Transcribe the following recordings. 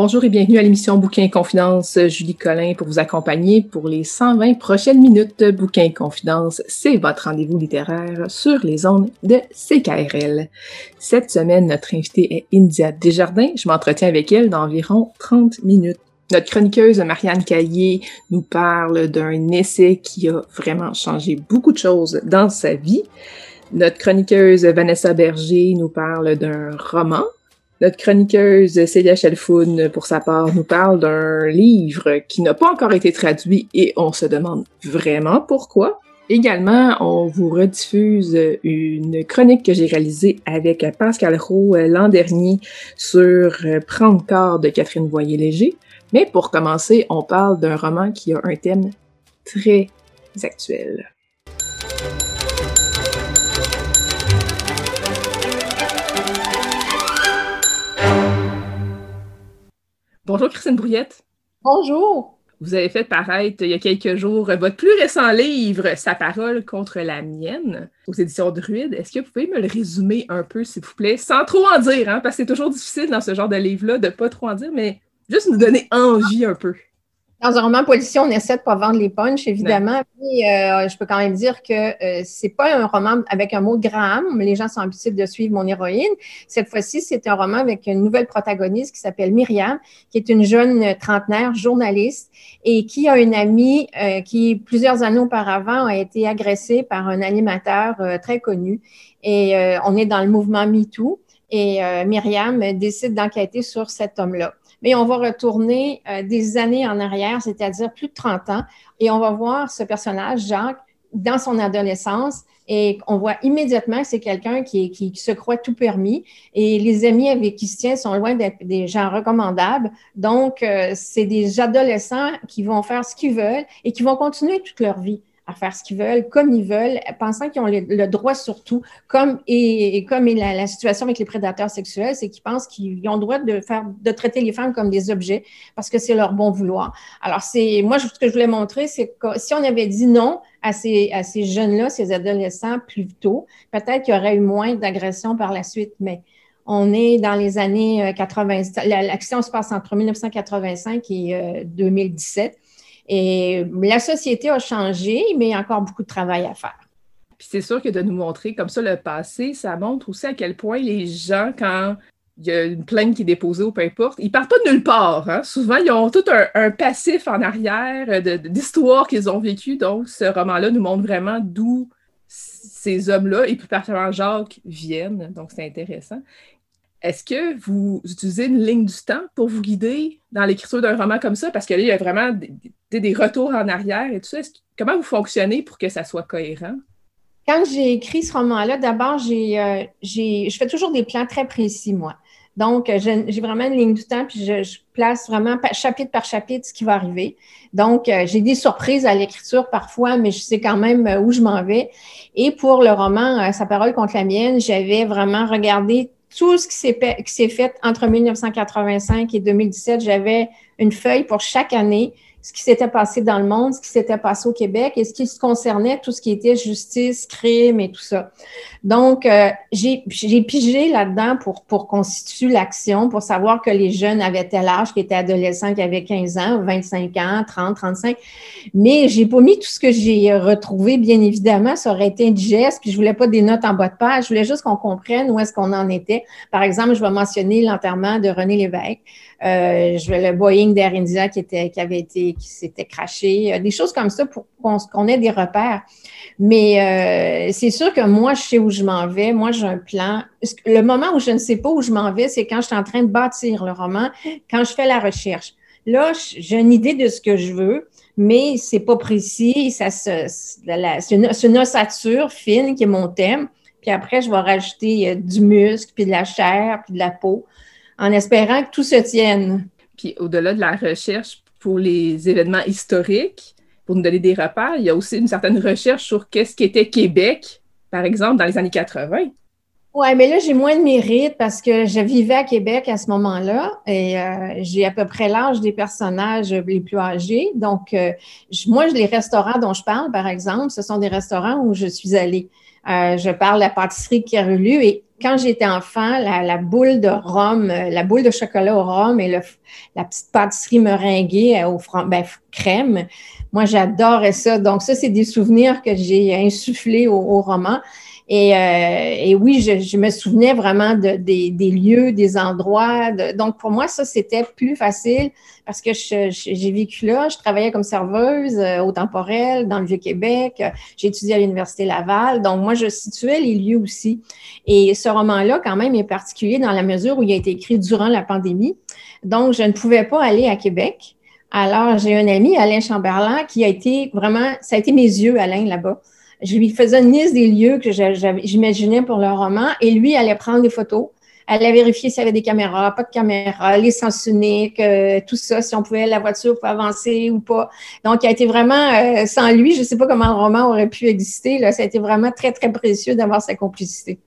Bonjour et bienvenue à l'émission Bouquin Confidence. Julie Collin pour vous accompagner pour les 120 prochaines minutes. Bouquin Confidence, c'est votre rendez-vous littéraire sur les ondes de CKRL. Cette semaine, notre invitée est India Desjardins. Je m'entretiens avec elle d'environ 30 minutes. Notre chroniqueuse Marianne Caillé nous parle d'un essai qui a vraiment changé beaucoup de choses dans sa vie. Notre chroniqueuse Vanessa Berger nous parle d'un roman notre chroniqueuse Célia Chalfoun, pour sa part, nous parle d'un livre qui n'a pas encore été traduit et on se demande vraiment pourquoi. Également, on vous rediffuse une chronique que j'ai réalisée avec Pascal Roux l'an dernier sur Prendre corps de Catherine Voyer-Léger. Mais pour commencer, on parle d'un roman qui a un thème très actuel. Bonjour Christine Brouillette. Bonjour. Vous avez fait paraître il y a quelques jours votre plus récent livre, Sa parole contre la mienne, aux éditions Druide. Est-ce que vous pouvez me le résumer un peu, s'il vous plaît, sans trop en dire, hein, parce que c'est toujours difficile dans ce genre de livre-là de pas trop en dire, mais juste nous donner envie un peu. Dans un roman policier, on essaie de pas vendre les punchs, évidemment. Euh, je peux quand même dire que euh, c'est pas un roman avec un mot de mais Les gens sont habitués de suivre mon héroïne. Cette fois-ci, c'est un roman avec une nouvelle protagoniste qui s'appelle Myriam, qui est une jeune trentenaire journaliste et qui a une amie euh, qui, plusieurs années auparavant, a été agressée par un animateur très connu. Et on est dans le mouvement MeToo. Et Myriam décide d'enquêter sur cet homme-là mais on va retourner euh, des années en arrière, c'est-à-dire plus de 30 ans, et on va voir ce personnage, Jacques, dans son adolescence, et on voit immédiatement que c'est quelqu'un qui, qui, se croit tout permis, et les amis avec qui se tient sont loin d'être des gens recommandables. Donc, euh, c'est des adolescents qui vont faire ce qu'ils veulent et qui vont continuer toute leur vie à faire ce qu'ils veulent, comme ils veulent, pensant qu'ils ont le, droit surtout, comme et, comme est la, situation avec les prédateurs sexuels, c'est qu'ils pensent qu'ils ont le droit de faire, de traiter les femmes comme des objets parce que c'est leur bon vouloir. Alors c'est, moi ce que je voulais montrer, c'est que si on avait dit non à ces, à ces jeunes-là, ces adolescents plus tôt, peut-être qu'il y aurait eu moins d'agressions par la suite, mais on est dans les années 80. Euh, l'action se passe entre 1985 et 2017. Et la société a changé, mais il y a encore beaucoup de travail à faire. Puis c'est sûr que de nous montrer comme ça le passé, ça montre aussi à quel point les gens, quand il y a une plainte qui est déposée ou peu importe, ils partent pas de nulle part. Hein. Souvent, ils ont tout un, passif en arrière d'histoires qu'ils ont vécues. Donc, ce roman-là nous montre vraiment d'où ces hommes-là, et plus particulièrement Jacques, viennent. Donc, c'est intéressant. Est-ce que vous utilisez une ligne du temps pour vous guider dans l'écriture d'un roman comme ça? Parce que là, il y a vraiment des, retours en arrière et tout ça. comment vous fonctionnez pour que ça soit cohérent? Quand j'ai écrit ce roman-là, d'abord, euh, j'ai, je fais toujours des plans très précis, moi. Donc, euh, j'ai vraiment une ligne du temps, puis je, place vraiment chapitre par chapitre ce qui va arriver. Donc, euh, j'ai des surprises à l'écriture parfois, mais je sais quand même où je m'en vais. Et pour le roman Sa parole contre la mienne, j'avais vraiment regardé tout ce qui s'est fait entre 1985 et 2017, j'avais une feuille pour chaque année ce qui s'était passé dans le monde, ce qui s'était passé au Québec et ce qui se concernait, tout ce qui était justice, crime et tout ça. Donc, euh, j'ai pigé là-dedans pour, pour constituer l'action, pour savoir que les jeunes avaient tel âge, qui étaient adolescents, qui avaient 15 ans, 25 ans, 30, 35. Mais j'ai pas mis tout ce que j'ai retrouvé, bien évidemment. Ça aurait été indigeste, puis je voulais pas des notes en bas de page. Je voulais juste qu'on comprenne où est-ce qu'on en était. Par exemple, je vais mentionner l'enterrement de René Lévesque. Euh, le Boeing d'Air qui, était, qui avait été s'était craché, des choses comme ça pour qu'on ait des repères. Mais c'est sûr que moi, je sais où je m'en vais. Moi, j'ai un plan. Le moment où je ne sais pas où je m'en vais, c'est quand je suis en train de bâtir le roman, quand je fais la recherche. Là, j'ai une idée de ce que je veux, mais c'est pas précis. Ça c'est une, une, ossature fine qui est mon thème. Puis après, je vais rajouter euh, du muscle, puis de la chair, puis de la peau, en espérant que tout se tienne. Puis au-delà de la recherche pour les événements historiques, pour nous donner des repères, il y a aussi une certaine recherche sur qu'est-ce qu'était Québec, par exemple, dans les années 80. Oui, mais là, j'ai moins de mérite parce que je vivais à Québec à ce moment-là et euh, j'ai à peu près l'âge des personnages les plus âgés. Donc, euh, moi, les restaurants dont je parle, par exemple, ce sont des restaurants où je suis allée. Euh, je parle de la pâtisserie Carulu et quand j'étais enfant, la, boule de rhum, la boule de chocolat au rhum et la petite pâtisserie meringuée au ben, crème, moi, j'adorais ça. Donc, ça, c'est des souvenirs que j'ai insufflés au roman. Et, euh, et oui, je, je, me souvenais vraiment de, des, des lieux, des endroits. donc, pour moi, ça, c'était plus facile parce que j'ai vécu là. Je travaillais comme serveuse euh, au temporel dans le Vieux-Québec. J'ai étudié à l'Université Laval. Donc, moi, je situais les lieux aussi. Et ce roman-là, quand même, est particulier dans la mesure où il a été écrit durant la pandémie. Donc, je ne pouvais pas aller à Québec. Alors, j'ai un ami, Alain Chamberlain, qui a été vraiment, ça a été mes yeux, Alain, là-bas. Je lui faisais une liste des lieux que j'imaginais pour le roman et lui allait prendre des photos. Elle allait vérifier s'il y avait des caméras, pas de caméras, les sens uniques, euh, tout ça, si on pouvait, la voiture pouvait avancer ou pas. Donc, il a été vraiment, euh, sans lui, je ne sais pas comment le roman aurait pu exister. Là, ça a été vraiment très, très précieux d'avoir sa complicité.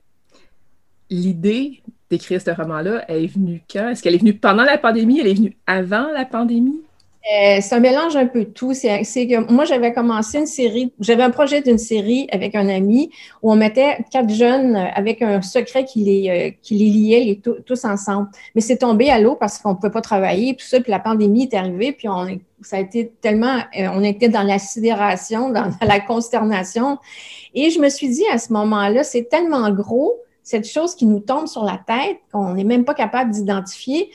L'idée d'écrire ce roman-là, elle est venue quand? Est-ce qu'elle est venue pendant la pandémie? Elle est venue avant la pandémie? Euh, c'est un mélange un peu de tout. C'est que moi, j'avais commencé une série, j'avais un projet d'une série avec un ami où on mettait quatre jeunes avec un secret qui les, euh, qui les liait tous ensemble. Mais c'est tombé à l'eau parce qu'on ne pouvait pas travailler, tout ça, puis la pandémie est arrivée, puis on, ça a été tellement, euh, on était dans la sidération, dans la consternation. Et je me suis dit à ce moment-là, c'est tellement gros, cette chose qui nous tombe sur la tête, qu'on n'est même pas capable d'identifier.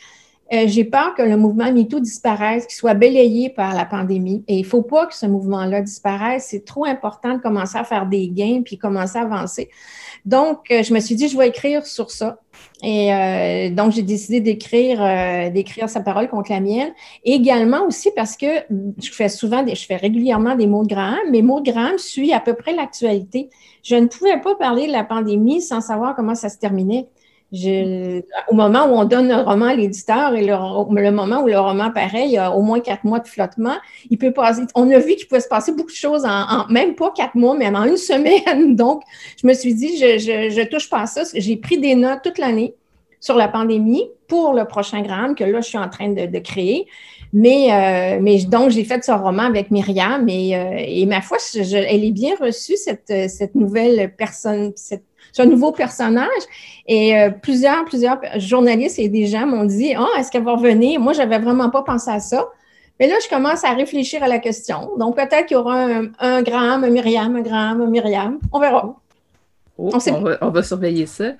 Euh, j'ai peur que le mouvement MeToo disparaisse, qu'il soit balayé par la pandémie. Et il ne faut pas que ce mouvement-là disparaisse. C'est trop important de commencer à faire des gains puis commencer à avancer. Donc, euh, je me suis dit, je vais écrire sur ça. Et euh, donc, j'ai décidé d'écrire, d'écrire sa parole contre la mienne. également aussi parce que je fais souvent, des, je fais régulièrement des mots de Graham. Mes mots de Graham suivent à peu près l'actualité. Je ne pouvais pas parler de la pandémie sans savoir comment ça se terminait au moment où on donne un roman à l'éditeur et le, moment où le roman paraît, il y a au moins quatre mois de flottement. Il peut passer, on a vu qu'il pouvait se passer beaucoup de choses en, même pas quatre mois, mais en une semaine. Donc, je me suis dit, je, je, touche pas à ça. J'ai pris des notes toute l'année sur la pandémie pour le prochain gramme que là, je suis en train de, créer. Mais, euh, mais donc, j'ai fait ce roman avec Myriam et, euh, et ma foi, elle est bien reçue, cette, cette nouvelle personne, cette c'est un nouveau personnage. Et euh, plusieurs, plusieurs journalistes et des gens m'ont dit Ah, est-ce qu'elle va revenir? Moi, je n'avais vraiment pas pensé à ça. Mais là, je commence à réfléchir à la question. Donc, peut-être qu'il y aura un, un gramme, un Myriam, un gramme, un Myriam. On verra. Oh, on, va, surveiller ça.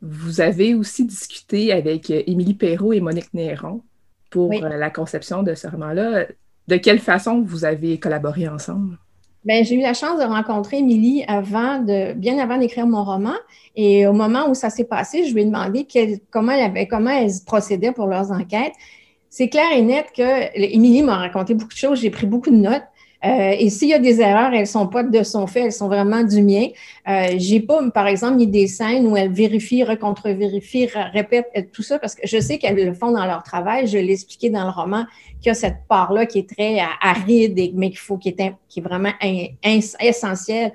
Vous avez aussi discuté avec euh, Émilie Perrault et Monique Néron pour euh, la conception de ce roman-là. De quelle façon vous avez collaboré ensemble? Ben, j'ai eu la chance de rencontrer Émilie avant de, bien avant d'écrire mon roman. Et au moment où ça s'est passé, je lui ai demandé comment, elle avait, comment elle procédait pour leurs enquêtes. C'est clair et net que Émilie m'a raconté beaucoup de choses. J'ai pris beaucoup de notes. Euh, et s'il y a des erreurs, elles sont pas de son fait, elles sont vraiment du mien. Euh, j'ai pas, par exemple, ni des scènes où elles vérifient, recontre-vérifient, répètent tout ça parce que je sais qu'elles le font dans leur travail. Je l'ai expliqué dans le roman qu'il y a cette part-là qui est très aride, mais qu'il faut, qui est, qui vraiment essentielle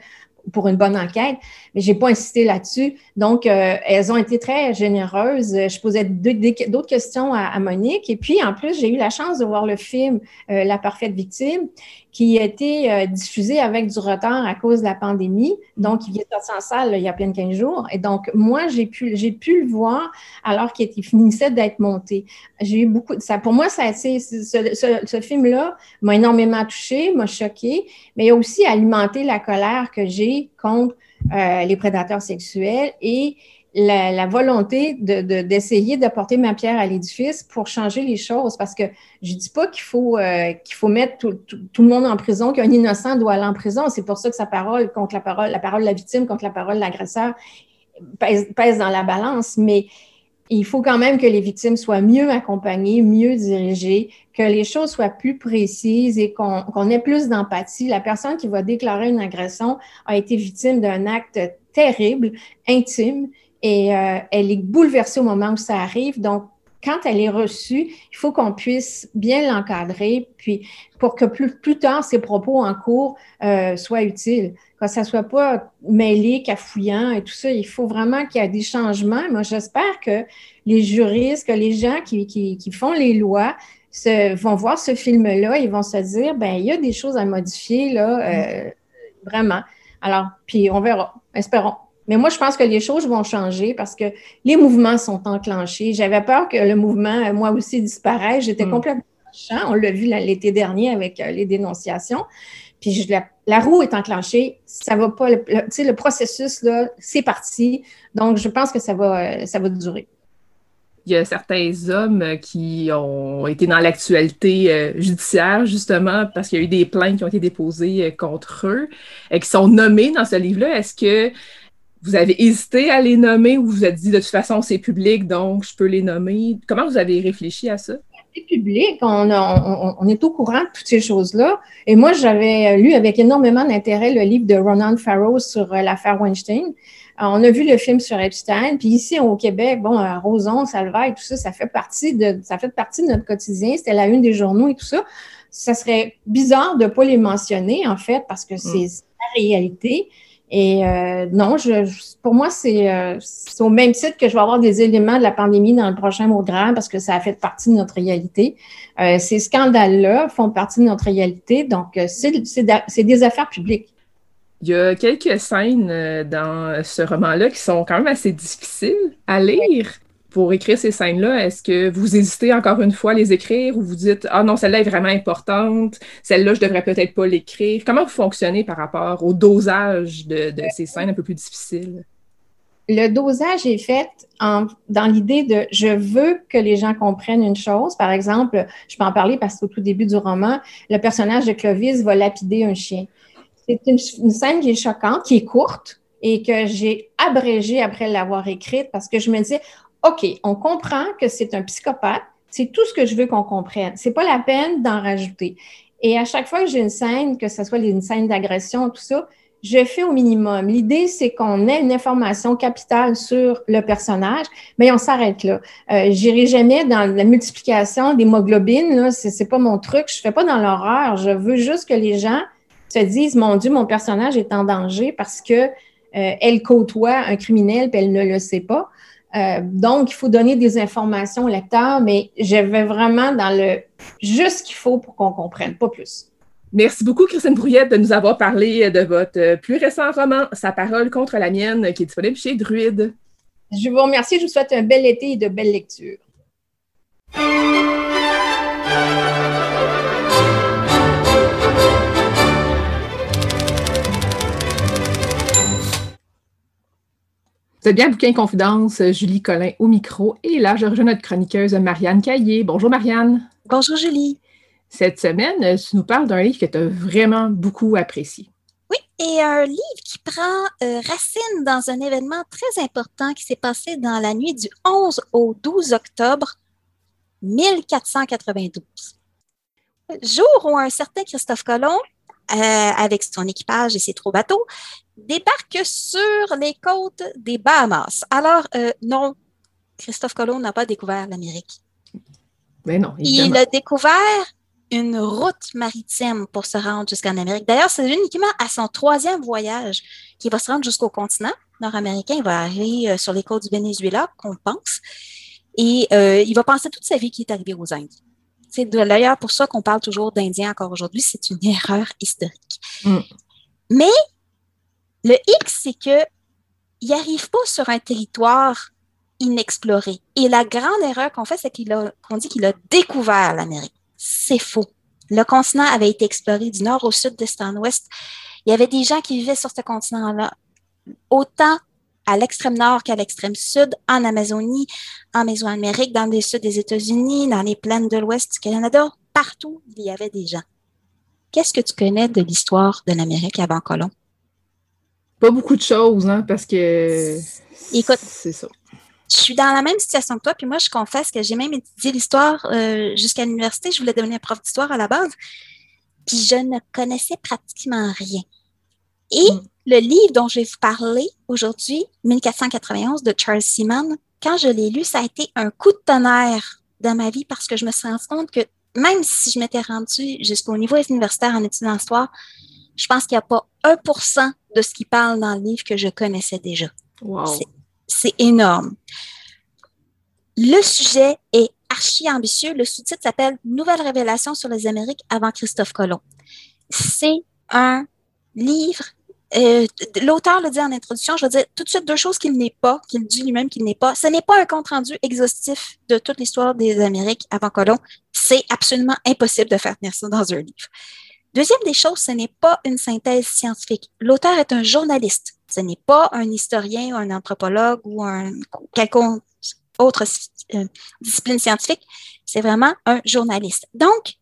pour une bonne enquête, mais j'ai pas insisté là-dessus. Donc, euh, elles ont été très généreuses. Je posais d'autres questions à, Monique. Et puis, en plus, j'ai eu la chance de voir le film euh, La parfaite victime, qui a été euh, diffusé avec du retard à cause de la pandémie. Donc, il est sorti en salle il y a plein de 15 jours. Et donc, moi, j'ai pu, j'ai pu le voir alors qu'il finissait d'être monté. J'ai eu beaucoup, ça, pour moi, ça, ce, ce, ce film-là m'a énormément touché, m'a choqué, mais il a aussi alimenté la colère que j'ai contre euh, les prédateurs sexuels et la, volonté d'essayer de, d'apporter ma pierre à l'édifice pour changer les choses. Parce que je dis pas qu'il faut, euh, qu'il faut mettre tout, le monde en prison, qu'un innocent doit aller en prison. C'est pour ça que sa parole contre la parole, la parole de la victime contre la parole de l'agresseur pèse, dans la balance. Mais il faut quand même que les victimes soient mieux accompagnées, mieux dirigées, que les choses soient plus précises et qu'on ait plus d'empathie. La personne qui va déclarer une agression a été victime d'un acte terrible, intime, et euh, elle est bouleversée au moment où ça arrive. Donc, quand elle est reçue, il faut qu'on puisse bien l'encadrer, puis pour que plus, tard, ses propos en cours euh, soient utiles, que ça soit pas mêlé, cafouillant et tout ça. Il faut vraiment qu'il y ait des changements. Moi, j'espère que les juristes, que les gens qui, font les lois vont voir ce film-là, ils vont se dire, ben il y a des choses à modifier, là, euh, vraiment. Alors, puis on verra, espérons. Mais moi, je pense que les choses vont changer parce que les mouvements sont enclenchés. J'avais peur que le mouvement, euh, moi aussi, disparaisse. J'étais hmm. complètement champ. On l'a vu l'été dernier avec euh, les dénonciations. Puis la, roue est enclenchée. Ça va pas. Le, le, le processus, là, c'est parti. Donc, je pense que ça va, euh, ça va durer. Il y a certains hommes qui ont été dans l'actualité judiciaire, justement, parce qu'il y a eu des plaintes qui ont été déposées contre eux, et qui sont nommés dans ce livre-là. Est-ce que vous avez hésité à les nommer ou vous vous êtes dit de toute façon c'est public donc je peux les nommer? Comment vous avez réfléchi à ça? C'est public, on, on, est au courant de toutes ces choses-là. Et moi, j'avais lu avec énormément d'intérêt le livre de Ronan Farrow sur euh, l'affaire Weinstein. Euh, on a vu le film sur Epstein, puis ici au Québec, bon, à Roson, Salvaille, tout ça, ça fait partie de, ça fait partie de notre quotidien. C'était la une des journaux et tout ça. Ça serait bizarre de ne pas les mentionner, en fait, parce que c'est mm. la réalité. Et euh, non, je, pour moi, euh, c'est au même titre que je vais avoir des éléments de la pandémie dans le prochain mot grave parce que ça a fait partie de notre réalité. Euh, ces scandales-là font partie de notre réalité, donc c'est des affaires publiques. Il y a quelques scènes dans ce roman-là qui sont quand même assez difficiles à lire pour écrire ces scènes-là, est-ce que vous hésitez encore une fois à les écrire ou vous dites Ah non, celle-là est vraiment importante, celle-là, je devrais peut-être pas l'écrire? Comment vous fonctionnez par rapport au dosage de, ces scènes un peu plus difficiles? Le dosage est fait dans l'idée de je veux que les gens comprennent une chose. Par exemple, je peux en parler parce qu'au tout début du roman, le personnage de Clovis va lapider un chien. C'est une, une scène qui est choquante, qui est courte, et que j'ai abrégée après l'avoir écrite parce que je me disais, OK, on comprend que c'est un psychopathe. C'est tout ce que je veux qu'on comprenne. C'est pas la peine d'en rajouter. Et à chaque fois que j'ai une scène, que ce soit une scène d'agression, tout ça, je fais au minimum. L'idée, c'est qu'on ait une information capitale sur le personnage, mais on s'arrête là. Euh, J'irai jamais dans la multiplication d'hémoglobine, là, c'est pas mon truc. Je fais pas dans l'horreur. Je veux juste que les gens se disent, mon Dieu, mon personnage est en danger parce que euh, elle côtoie un criminel, puis elle ne le sait pas. Euh, donc, il faut donner des informations au lecteur, mais je vais vraiment dans le juste ce qu'il faut pour qu'on comprenne, pas plus. Merci beaucoup, Christine Brouillette, de nous avoir parlé de votre plus récent roman, Sa parole contre la mienne, qui est disponible chez Druide. Je vous remercie. Je vous souhaite un bel été et de belles lectures. C'est bien Bouquin Confidence, Julie Collin au micro. Et là, je rejoins notre chroniqueuse Marianne Caillé. Bonjour Marianne. Bonjour Julie. Cette semaine, tu nous parles d'un livre que tu as vraiment beaucoup apprécié. Oui, et un livre qui prend euh, racine dans un événement très important qui s'est passé dans la nuit du 11 au 12 octobre 1492. Jour où un certain Christophe Colomb, euh, avec son équipage et ses trois bateaux, débarque sur les côtes des Bahamas. Alors, euh, non, Christophe Colomb n'a pas découvert l'Amérique. Mais non, Il a découvert une route maritime pour se rendre jusqu'en Amérique. D'ailleurs, c'est uniquement à son troisième voyage qu'il va se rendre jusqu'au continent nord-américain. Il va arriver euh, sur les côtes du Venezuela, qu'on pense. Et euh, il va penser toute sa vie qu'il est arrivé aux Indes. C'est d'ailleurs pour ça qu'on parle toujours d'Indiens encore aujourd'hui. C'est une erreur historique. Mm. Mais le X, c'est que il n'arrive pas sur un territoire inexploré. Et la grande erreur qu'on fait, c'est qu'on dit qu'il a découvert l'Amérique. C'est faux. Le continent avait été exploré du nord au sud, d'est en ouest. Il y avait des gens qui vivaient sur ce continent-là. Autant à l'extrême nord qu'à l'extrême sud, en Amazonie, en Mésoamérique, dans le sud des États-Unis, dans les plaines de l'ouest du Canada, partout, il y avait des gens. Qu'est-ce que tu connais de l'histoire de l'Amérique avant Colomb? Pas beaucoup de choses, hein, parce que. Écoute, c'est ça. Je suis dans la même situation que toi, puis moi, je confesse que j'ai même étudié l'histoire euh, jusqu'à l'université. Je voulais devenir prof d'histoire à la base, puis je ne connaissais pratiquement rien. Et mm. le livre dont je vais vous parler aujourd'hui, 1491 de Charles Simon, quand je l'ai lu, ça a été un coup de tonnerre dans ma vie parce que je me suis rendu compte que même si je m'étais rendue jusqu'au niveau universitaire en études d'histoire, je pense qu'il n'y a pas 1% de ce qui parle dans le livre que je connaissais déjà. C'est énorme. Le sujet est archi ambitieux. Le sous-titre s'appelle Nouvelles révélations sur les Amériques avant Christophe Colomb. C'est un livre. Euh, L'auteur le dit en introduction, je vais dire tout de suite deux choses qu'il n'est pas, qu'il dit lui-même qu'il n'est pas. Ce n'est pas un compte-rendu exhaustif de toute l'histoire des Amériques avant Colomb. C'est absolument impossible de faire tenir ça dans un livre. Deuxième des choses, ce n'est pas une synthèse scientifique. L'auteur est un journaliste. Ce n'est pas un historien ou un anthropologue ou un quelconque autre euh, discipline scientifique. C'est vraiment un journaliste. Donc,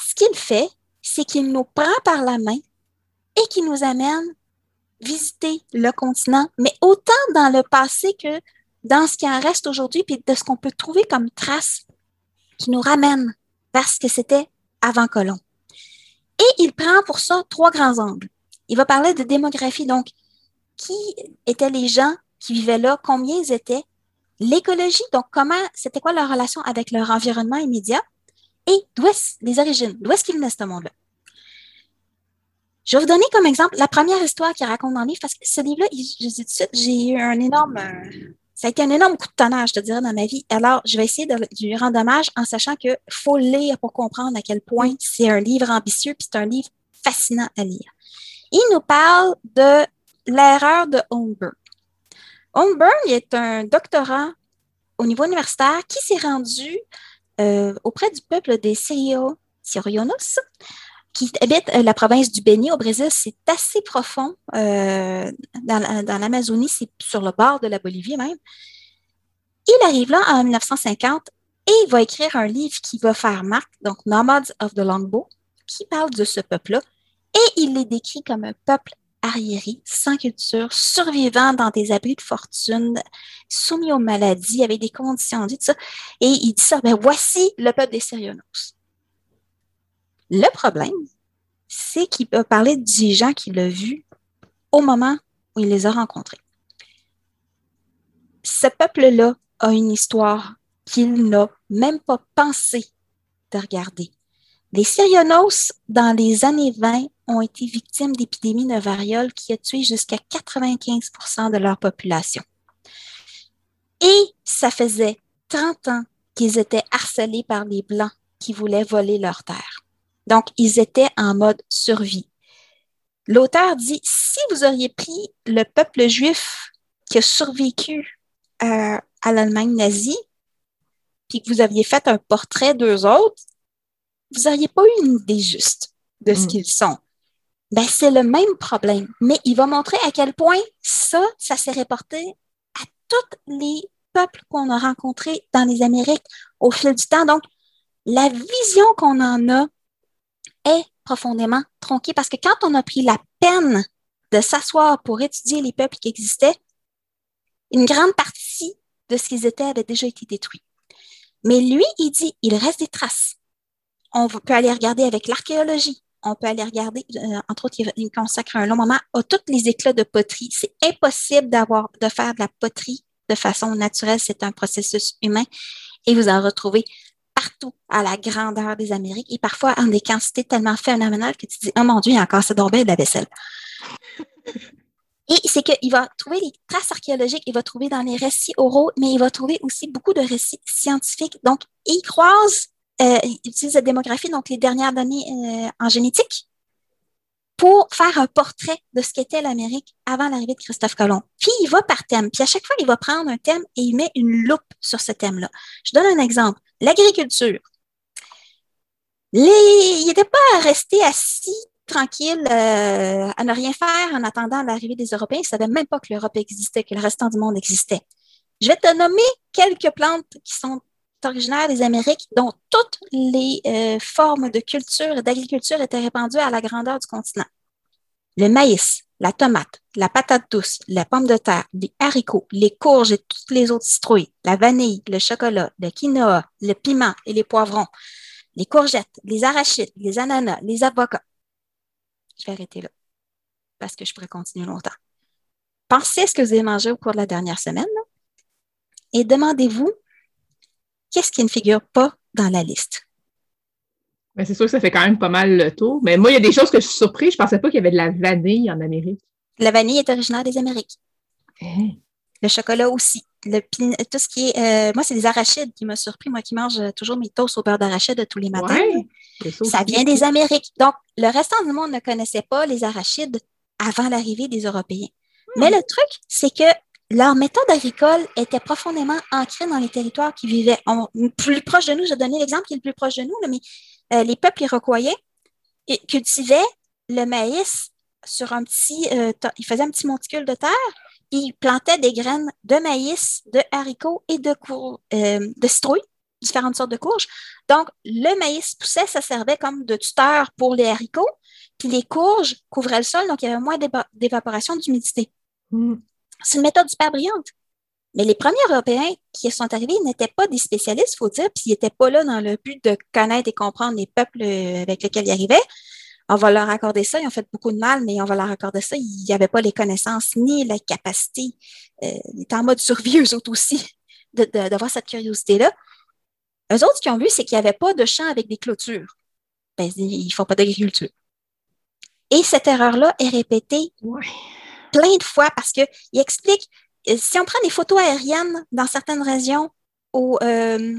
ce qu'il fait, c'est qu'il nous prend par la main et qu'il nous amène visiter le continent, mais autant dans le passé que dans ce qui en reste aujourd'hui, puis de ce qu'on peut trouver comme trace qui nous ramène vers ce que c'était avant Colomb. Et il prend pour ça trois grands angles. Il va parler de démographie, donc qui étaient les gens qui vivaient là, combien ils étaient, l'écologie, donc comment, c'était quoi leur relation avec leur environnement immédiat, et d'où est les origines, d'où est-ce qu'ils venaient ce monde-là? Je vais vous donner comme exemple la première histoire qu'il raconte dans le livre, parce que ce livre-là, j'ai eu un énorme, ça a été un énorme coup de tonnerre, je te dirais, dans ma vie. Alors, je vais essayer de lui rendre hommage en sachant qu'il faut lire pour comprendre à quel point c'est un livre ambitieux, puis c'est un livre fascinant à lire. Il nous parle de l'erreur de Holmberg. Holmberg est un doctorant au niveau universitaire qui s'est rendu euh, auprès du peuple des Sirionos, qui habite euh, la province du Beni au Brésil. C'est assez profond euh, dans, l'Amazonie, c'est sur le bord de la Bolivie même. Il arrive là en 1950 et il va écrire un livre qui va faire marque, donc Nomads of the Longbow, qui parle de ce peuple-là. Et il les décrit comme un peuple arriéré, sans culture, survivant dans des abris de fortune, soumis aux maladies, avec des conditions de tout ça. Et il dit ça, ben voici le peuple des Sérionos. Le problème, c'est qu'il peut parler des gens qu'il a vus au moment où il les a rencontrés. Ce peuple-là a une histoire qu'il n'a même pas pensé de regarder. Les Syrionos, dans les années 20, ont été victimes d'épidémies de variole qui a tué jusqu'à 95% de leur population. Et ça faisait 30 ans qu'ils étaient harcelés par les Blancs qui voulaient voler leur terre. Donc, ils étaient en mode survie. L'auteur dit, si vous auriez pris le peuple juif qui a survécu euh, à l'Allemagne nazie, puis que vous aviez fait un portrait d'eux autres, vous n'auriez pas eu une idée juste de ce mm. qu'ils sont. Ben, c'est le même problème. Mais il va montrer à quel point ça, ça s'est reporté à tous les peuples qu'on a rencontrés dans les Amériques au fil du temps. Donc, la vision qu'on en a est profondément tronqué parce que quand on a pris la peine de s'asseoir pour étudier les peuples qui existaient, une grande partie de ce qu'ils étaient avait déjà été détruit. Mais lui, il dit, il reste des traces. On peut aller regarder avec l'archéologie. On peut aller regarder, euh, entre autres, il consacre un long moment à tous les éclats de poterie. C'est impossible de faire de la poterie de façon naturelle. C'est un processus humain et vous en retrouvez partout à la grandeur des Amériques et parfois en des quantités tellement phénoménales que tu dis, oh mon Dieu, il y a encore ce de la vaisselle. Et c'est qu'il va trouver les traces archéologiques, il va trouver dans les récits oraux, mais il va trouver aussi beaucoup de récits scientifiques. Donc, il croise, euh, il utilise la démographie, donc les dernières données euh, en génétique, pour faire un portrait de ce qu'était l'Amérique avant l'arrivée de Christophe Colomb. Puis il va par thème. Puis à chaque fois, il va prendre un thème et il met une loupe sur ce thème-là. Je donne un exemple. L'agriculture. Les... Il n'était pas resté assis tranquilles euh, à ne rien faire en attendant l'arrivée des Européens. Ils ne savaient même pas que l'Europe existait, que le restant du monde existait. Je vais te nommer quelques plantes qui sont originaires des Amériques, dont toutes les euh, formes de culture et d'agriculture étaient répandues à la grandeur du continent. Le maïs, la tomate, la patate douce, la pomme de terre, les haricots, les courges et toutes les autres citrouilles, la vanille, le chocolat, le quinoa, le piment et les poivrons, les courgettes, les arachides, les ananas, les avocats. Je vais arrêter là parce que je pourrais continuer longtemps. Pensez à ce que vous avez mangé au cours de la dernière semaine et demandez-vous qu'est-ce qui ne figure pas dans la liste? Ben, c'est sûr que ça fait quand même pas mal le tour. Mais moi, il y a des choses que je suis surprise. Je ne pensais pas qu'il y avait de la vanille en Amérique. La vanille est originaire des Amériques. Hein? Le chocolat aussi. Le tout ce qui est. euh, moi, c'est les arachides qui m'ont surpris. Moi qui mange euh, toujours mes toasts au beurre d'arachide tous les matins. Ouais, Ça vient des Amériques. Donc, le restant du monde ne connaissait pas les arachides avant l'arrivée des Européens. Mais le truc, c'est que leur méthode agricole était profondément ancrée dans les territoires qui vivaient. On- plus proche de nous, je vais donner l'exemple qui est le plus proche de nous, là, mais euh, les peuples iroquois cultivaient le maïs sur un petit, euh, ils faisaient un petit monticule de terre, puis ils plantaient des graines de maïs, de haricots et de, cour- euh, de citrouilles, différentes sortes de courges. Donc, le maïs poussait, ça servait comme de tuteur pour les haricots, puis les courges couvraient le sol, donc il y avait moins d'éva- d'évaporation d'humidité. Hmm. C'est une méthode super brillante. Mais les premiers Européens qui sont arrivés n'étaient pas des spécialistes, il faut dire, puis ils n'étaient pas là dans le but de connaître et comprendre les peuples euh, avec lesquels ils arrivaient. On va leur accorder ça, ils ont fait beaucoup de mal, mais on va leur accorder ça. Ils n'avaient pas les connaissances ni la capacité. Euh, ils étaient en mode survie, eux autres aussi, de- de- d'avoir cette curiosité-là. Eux autres, ce qu'ils ont vu, c'est qu'il n'y avait pas de champs avec des clôtures. Ben, ils ne font pas d'agriculture. Et cette erreur-là est répétée plein de fois parce qu'il explique, euh, si on prend des photos aériennes dans certaines régions, euh,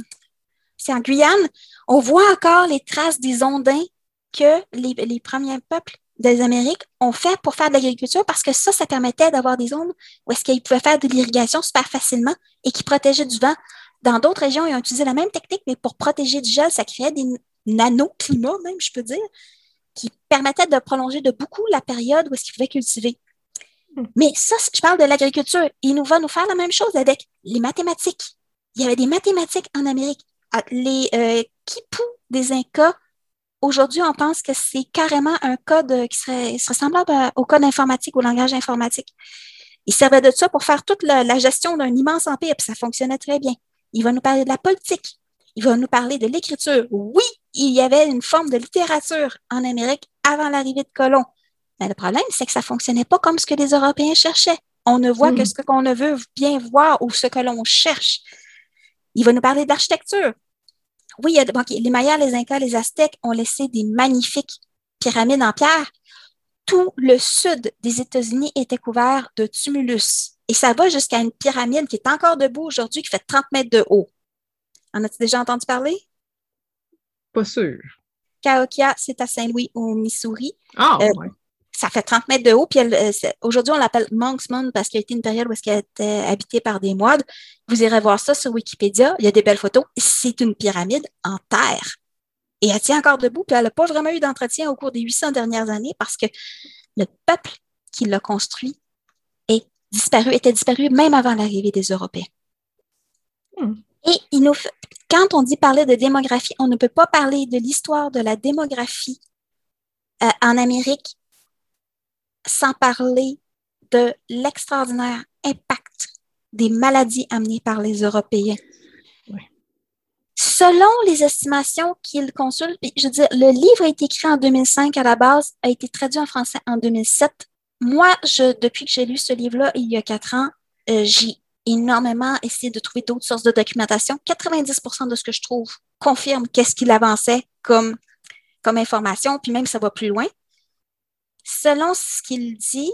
c'est en Guyane, on voit encore les traces des ondins que les, les premiers peuples des Amériques ont fait pour faire de l'agriculture parce que ça, ça permettait d'avoir des zones où est-ce qu'ils pouvaient faire de l'irrigation super facilement et qui protégeaient du vent. Dans d'autres régions, ils ont utilisé la même technique, mais pour protéger du gel, ça créait des nanoclimats, même, je peux dire, qui permettaient de prolonger de beaucoup la période où est-ce qu'ils pouvaient cultiver. Mais ça, je parle de l'agriculture. Il nous va nous faire la même chose avec les mathématiques. Il y avait des mathématiques en Amérique. Ah, Les euh, des Incas, aujourd'hui, on pense que c'est carrément un code qui serait, semblable à- au code informatique, au langage informatique. Il servait de ça pour faire toute la, la gestion d'un immense empire, puis ça fonctionnait très bien. Il va nous parler de la politique. Il va nous parler de l'écriture. Oui, il y avait une forme de littérature en Amérique avant l'arrivée de colons. Mais le problème, c'est que ça ne fonctionnait pas comme ce que les Européens cherchaient. On ne voit que Mhm. ce qu'on ne veut bien voir ou ce que l'on cherche. Il va nous parler d'architecture. Oui, il y a, bon, ok, les Mayas, les Incas, les Aztèques ont laissé des magnifiques pyramides en pierre. Tout le sud des États-Unis était couvert de tumulus. Et ça va jusqu'à une pyramide qui est encore debout aujourd'hui, qui fait 30 mètres de haut. En as-tu déjà entendu parler? Pas sûr. Cahokia, c'est à Saint-Louis, au Missouri. Ah, Euh, ouais. Ça fait 30 mètres de haut. Puis elle, euh, aujourd'hui, on l'appelle Monk's Moon parce qu'il y a été une période où qu'elle était habitée par des moines. Vous irez voir ça sur Wikipédia. Il y a des belles photos. C'est une pyramide en terre. Et elle tient encore debout. Puis elle n'a pas vraiment eu d'entretien au cours des 800 dernières années parce que le peuple qui l'a construit est disparu, était disparu même avant l'arrivée des Européens. Hmm. Et il nous fait- quand on dit parler de démographie, on ne peut pas parler de l'histoire de la démographie euh, en Amérique sans parler de l'extraordinaire impact des maladies amenées par les Européens. Selon les estimations qu'ils consultent, puis je veux dire, le livre a été écrit en 2005 à la base, a été traduit en français en 2007. Moi, je, depuis que j'ai lu ce livre-là il y a quatre ans, euh, j'ai énormément essayé de trouver d'autres sources de documentation. 90% de ce que je trouve confirme qu'est-ce qu'il avançait comme, comme information, puis même ça va plus loin. Selon ce qu'il dit,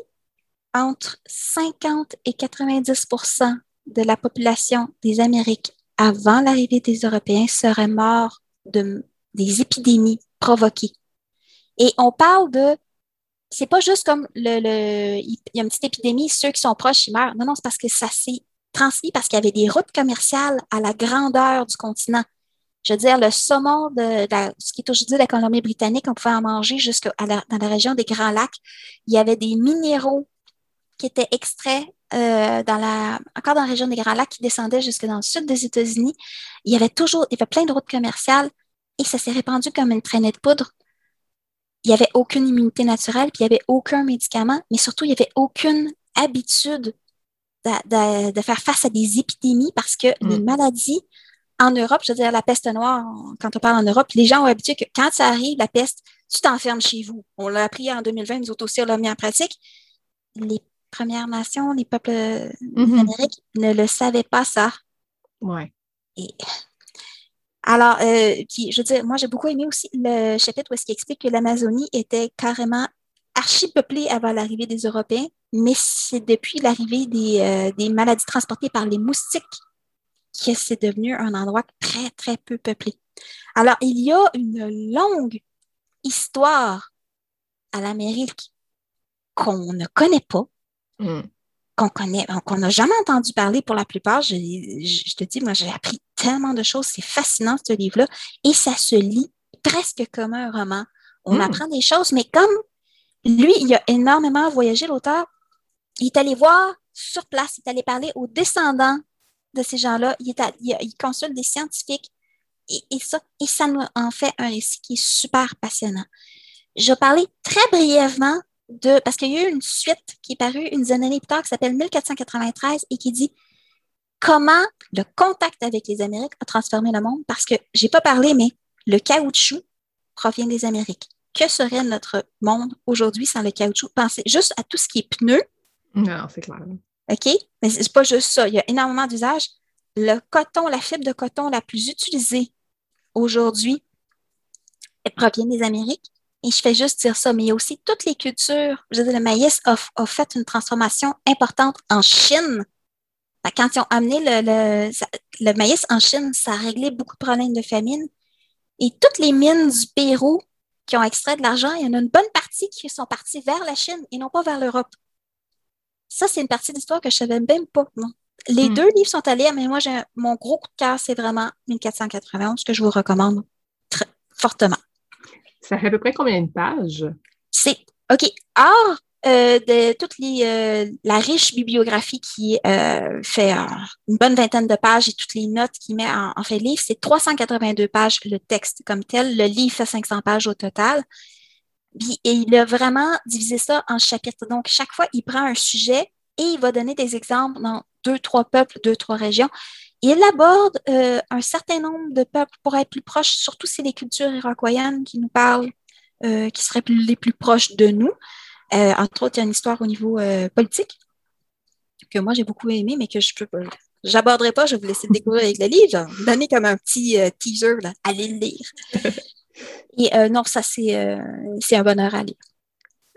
entre 50 et 90% de la population des Amériques avant l'arrivée des Européens serait mort de des épidémies provoquées. Et on parle de c'est pas juste comme le, le il y a une petite épidémie, ceux qui sont proches, ils meurent. Non, non, c'est parce que ça s'est transmis parce qu'il y avait des routes commerciales à la grandeur du continent Je veux dire, le saumon de ce qui est aujourd'hui la Colombie-Britannique, on pouvait en manger jusqu'à dans la région des Grands Lacs. Il y avait des minéraux qui étaient extraits euh, dans la, encore dans la région des Grands Lacs qui descendaient jusque dans le sud des États-Unis. Il y avait toujours, il y avait plein de routes commerciales et ça s'est répandu comme une traînée de poudre. Il n'y avait aucune immunité naturelle, puis il n'y avait aucun médicament, mais surtout, il n'y avait aucune habitude de, faire face à des épidémies parce que les mm. maladies en Europe, je veux dire, la peste noire, quand on parle en Europe, les gens ont habitué que quand ça arrive, la peste, tu t'enfermes chez vous. On l'a appris en 2020, nous autres aussi, on l'a mis en pratique. Les Premières Nations, les peuples mm-hmm. d'Amérique ne le savaient pas, ça. Ouais. Et alors, euh, je veux dire, moi, j'ai beaucoup aimé aussi le chapitre où est-ce qu'il explique que l'Amazonie était carrément archi-peuplée avant l'arrivée des Européens, mais c'est depuis l'arrivée des, euh, des, maladies transportées par les moustiques que c'est devenu un endroit très, très peu peuplé. Alors, il y a une longue histoire à l'Amérique qu'on ne connaît pas, mm qu'on connaît, qu'on n'a jamais entendu parler pour la plupart. Je, te dis, moi, j'ai appris tellement de choses. C'est fascinant, ce livre-là. Et ça se lit presque comme un roman. On hmm. apprend des choses, mais comme lui, il a énormément voyagé, l'auteur, il est allé voir sur place, il est allé parler aux descendants de ces gens-là, il, il, consulte des scientifiques et, ça, nous en fait un récit qui est super passionnant. Je parler très brièvement de, parce qu'il y a eu une suite qui est parue une dizaine d'années plus tard qui s'appelle 1493 et qui dit comment le contact avec les Amériques a transformé le monde. Parce que j'ai pas parlé, mais le caoutchouc provient des Amériques. Que serait notre monde aujourd'hui sans le caoutchouc? Pensez juste à tout ce qui est pneus. Non, c'est clair. OK? Mais c'est pas juste ça. Il y a énormément d'usages. Le coton, la fibre de coton la plus utilisée aujourd'hui, elle provient des Amériques. Et je fais juste dire ça, mais il y a aussi toutes les cultures. Je veux dire, le maïs a, fait une transformation importante en Chine. Quand ils ont amené le, maïs en Chine, ça a réglé beaucoup de problèmes de famine. Et toutes les mines du Pérou qui ont extrait de l'argent, il y en a une bonne partie qui sont parties vers la Chine et non pas vers l'Europe. Ça, c'est une partie de l'histoire que je ne savais même pas. Les hmm. deux livres sont allés, mais moi, mon gros coup de cœur, c'est vraiment 1491 que je vous recommande très fortement. Ça fait à peu près combien de pages? C'est, OK, hors euh, de toute les, euh, la riche bibliographie qui euh, fait une bonne vingtaine de pages et toutes les notes qu'il met en, fait livre, c'est 382 pages le texte comme tel. Le livre fait 500 pages au total. Et il a vraiment divisé ça en chapitres. Donc, chaque fois, il prend un sujet et il va donner des exemples dans deux, trois peuples, deux, trois régions. Il aborde euh, un certain nombre de peuples pour être plus proche, surtout si les cultures iroquoiennes qui nous parlent, euh, qui seraient les plus proches de nous. Euh, entre autres, il y a une histoire au niveau politique que moi j'ai beaucoup aimé, mais que je peux j'aborderai pas, je vais vous laisser découvrir avec le livre. Donner comme un petit teaser, allez le lire. Et non, ça, c'est un bonheur à lire.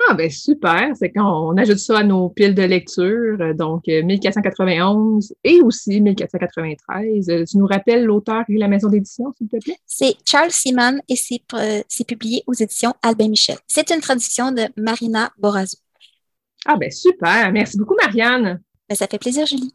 Ah, ben super. C'est quand on ajoute ça à nos piles de lecture, euh, donc 1491 euh, et aussi 1493. Euh, tu nous rappelles l'auteur et la maison d'édition, s'il te plaît? C'est Charles Simon et c'est publié aux éditions Albin Michel. C'est une traduction de Marina Borazzo. Ah, ben super. Merci beaucoup, Marianne. Ben, ça fait plaisir, Julie.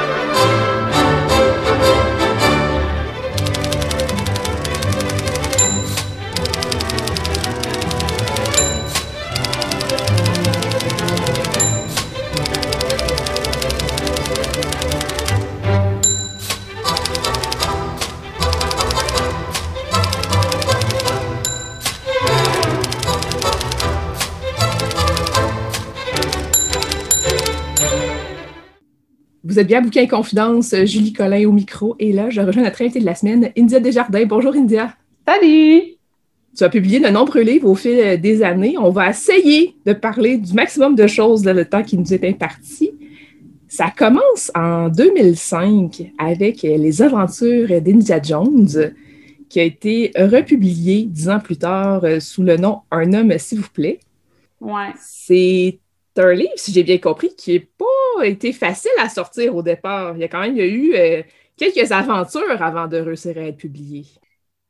Vous êtes bien Bouquin et Confidence, Julie Collin au micro. Et là, je rejoins notre invitée de la semaine, India Desjardins. Bonjour, India. Salut! Tu as publié de nombreux livres au fil des années. On va essayer de parler du maximum de choses dans le temps qui nous est imparti. ça commence en 2005 avec Les aventures d'India Jones, qui a été republié dix ans plus tard euh, sous le nom Un homme, s'il vous plaît. Ouais. C'est un livre, si j'ai bien compris, qui n'a pas été facile à sortir au départ. Il y a quand même eu euh, quelques aventures avant de réussir à être publié.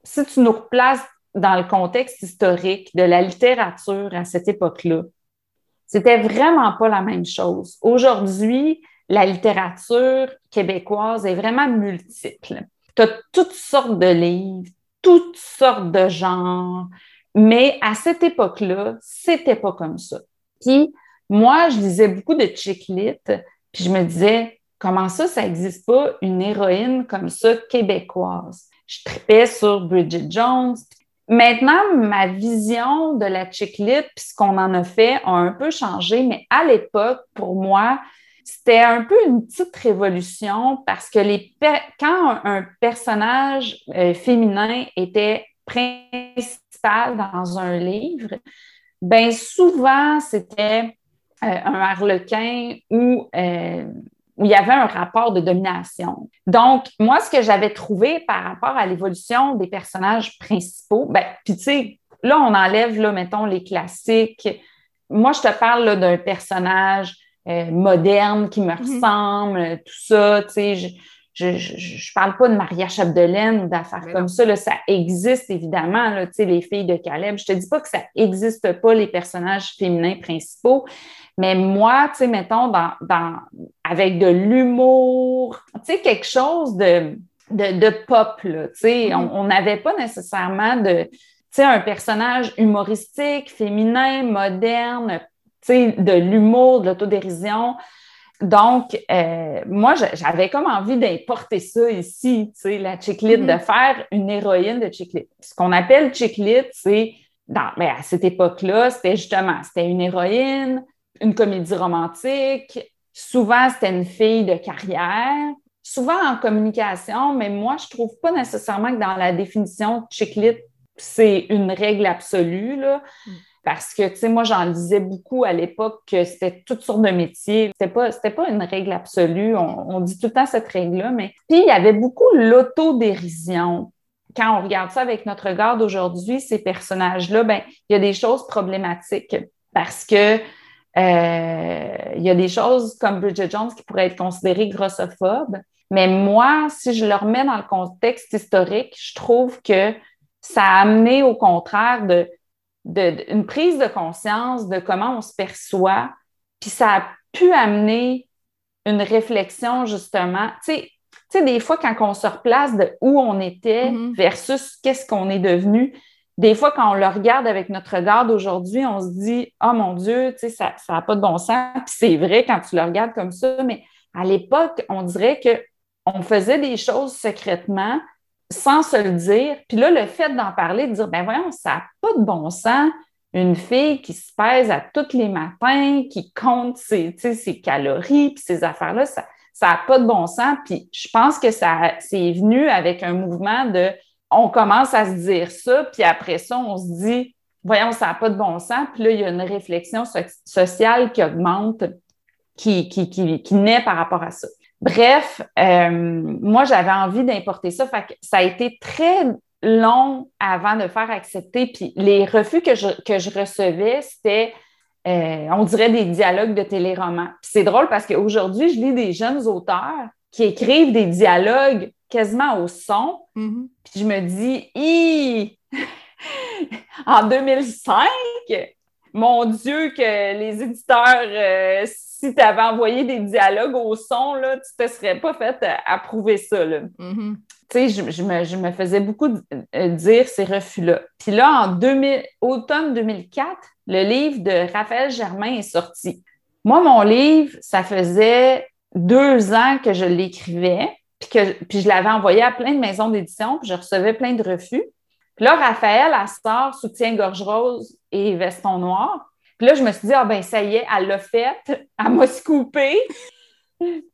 Si tu nous replaces dans le contexte historique de la littérature à cette époque-là, c'était vraiment pas la même chose. Aujourd'hui, la littérature québécoise est vraiment multiple. Tu as toutes sortes de livres, toutes sortes de genres, mais à cette époque-là, c'était pas comme ça. Puis, moi, je lisais beaucoup de chick puis je me disais, comment ça, ça n'existe pas une héroïne comme ça québécoise? Je tripais sur Bridget Jones. Maintenant, ma vision de la chick lit, puis ce qu'on en a fait, a un peu changé, mais à l'époque, pour moi, c'était un peu une petite révolution parce que les quand un, personnage euh, féminin était principal dans un livre, ben souvent c'était un harlequin ou euh, où il y avait un rapport de domination. Donc, moi, ce que j'avais trouvé par rapport à l'évolution des personnages principaux, ben, puis tu sais, là, on enlève, là, mettons, les classiques. Moi, je te parle d'un personnage euh, moderne qui me mhm. ressemble, tout ça, tu sais, je, je, parle pas de Maria Chapdelaine ou d'affaires comme ça, là, ça existe évidemment, là, les filles de Caleb. Je te dis pas que ça existe pas, les personnages féminins principaux, mais moi, mettons, dans, dans, avec de l'humour, quelque chose de, de, de pop, là, mhm. on n'avait pas nécessairement de, un personnage humoristique, féminin, moderne, de l'humour, de l'autodérision. Donc, euh, moi, j'avais comme envie d'importer ça ici, tu sais, la chick-lit, de mhm. faire une héroïne de chick-lit. Ce qu'on appelle chick-lit, c'est, ben, à cette époque-là, c'était justement, c'était une héroïne, une comédie romantique. Souvent, c'était une fille de carrière, souvent en communication, mais moi, je trouve pas nécessairement que dans la définition chick c'est une règle absolue, là. Mm. Parce que, tu sais, moi, j'en disais beaucoup à l'époque que c'était toutes sortes de métiers. C'était pas, c'était pas une règle absolue. On, dit tout le temps cette règle-là, mais puis il y avait beaucoup l'autodérision. Quand on regarde ça avec notre regard d'aujourd'hui, ces personnages-là, ben, il y a des choses problématiques parce que euh, il y a des choses comme Bridget Jones qui pourraient être considérées grossophobes. Mais moi, si je le remets dans le contexte historique, je trouve que ça a amené au contraire de, de, une prise de conscience de comment on se perçoit, puis ça a pu amener une réflexion justement. Tu sais, des fois, quand on se replace de où on était mm-hmm. versus qu'est-ce qu'on est devenu, des fois, quand on le regarde avec notre regard d'aujourd'hui, on se dit Oh mon Dieu, tu sais, ça n'a pas de bon sens. Puis c'est vrai quand tu le regardes comme ça, mais à l'époque, on dirait qu'on faisait des choses secrètement sans se le dire. Puis là, le fait d'en parler, de dire Ben voyons, ça n'a pas de bon sens. Une fille qui se pèse à tous les matins, qui compte ses, ses calories, puis ces affaires-là, ça n'a pas de bon sens. Puis je pense que ça c'est venu avec un mouvement de on commence à se dire ça, puis après ça, on se dit, voyons, ça n'a pas de bon sens. Puis là, il y a une réflexion sociale qui augmente, qui, qui, qui, naît par rapport à ça. Bref, euh, moi, j'avais envie d'importer ça. Fait que ça a été très long avant de faire accepter. Puis les refus que je, que je recevais, c'était, euh, on dirait, des dialogues de téléromans. Puis c'est drôle parce qu'aujourd'hui, je lis des jeunes auteurs qui écrivent des dialogues quasiment au son. Mm-hmm. Puis je me dis, en 2005, mon Dieu, que les éditeurs, euh, si tu avais envoyé des dialogues au son, là, tu ne te serais pas fait approuver ça. Mm-hmm. Tu sais, je, me, faisais beaucoup euh, dire ces refus-là. Puis là, en 2000, automne 2004, le livre de Raphaël Germain est sorti. Moi, mon livre, ça faisait deux ans que je l'écrivais puis, que, puis je l'avais envoyé à plein de maisons d'édition, puis je recevais plein de refus. Puis là, Raphaël, elle sort soutien-gorge rose et veston noir. Puis là, je me suis dit, ah ben ça y est, elle l'a fait, elle m'a scoopé.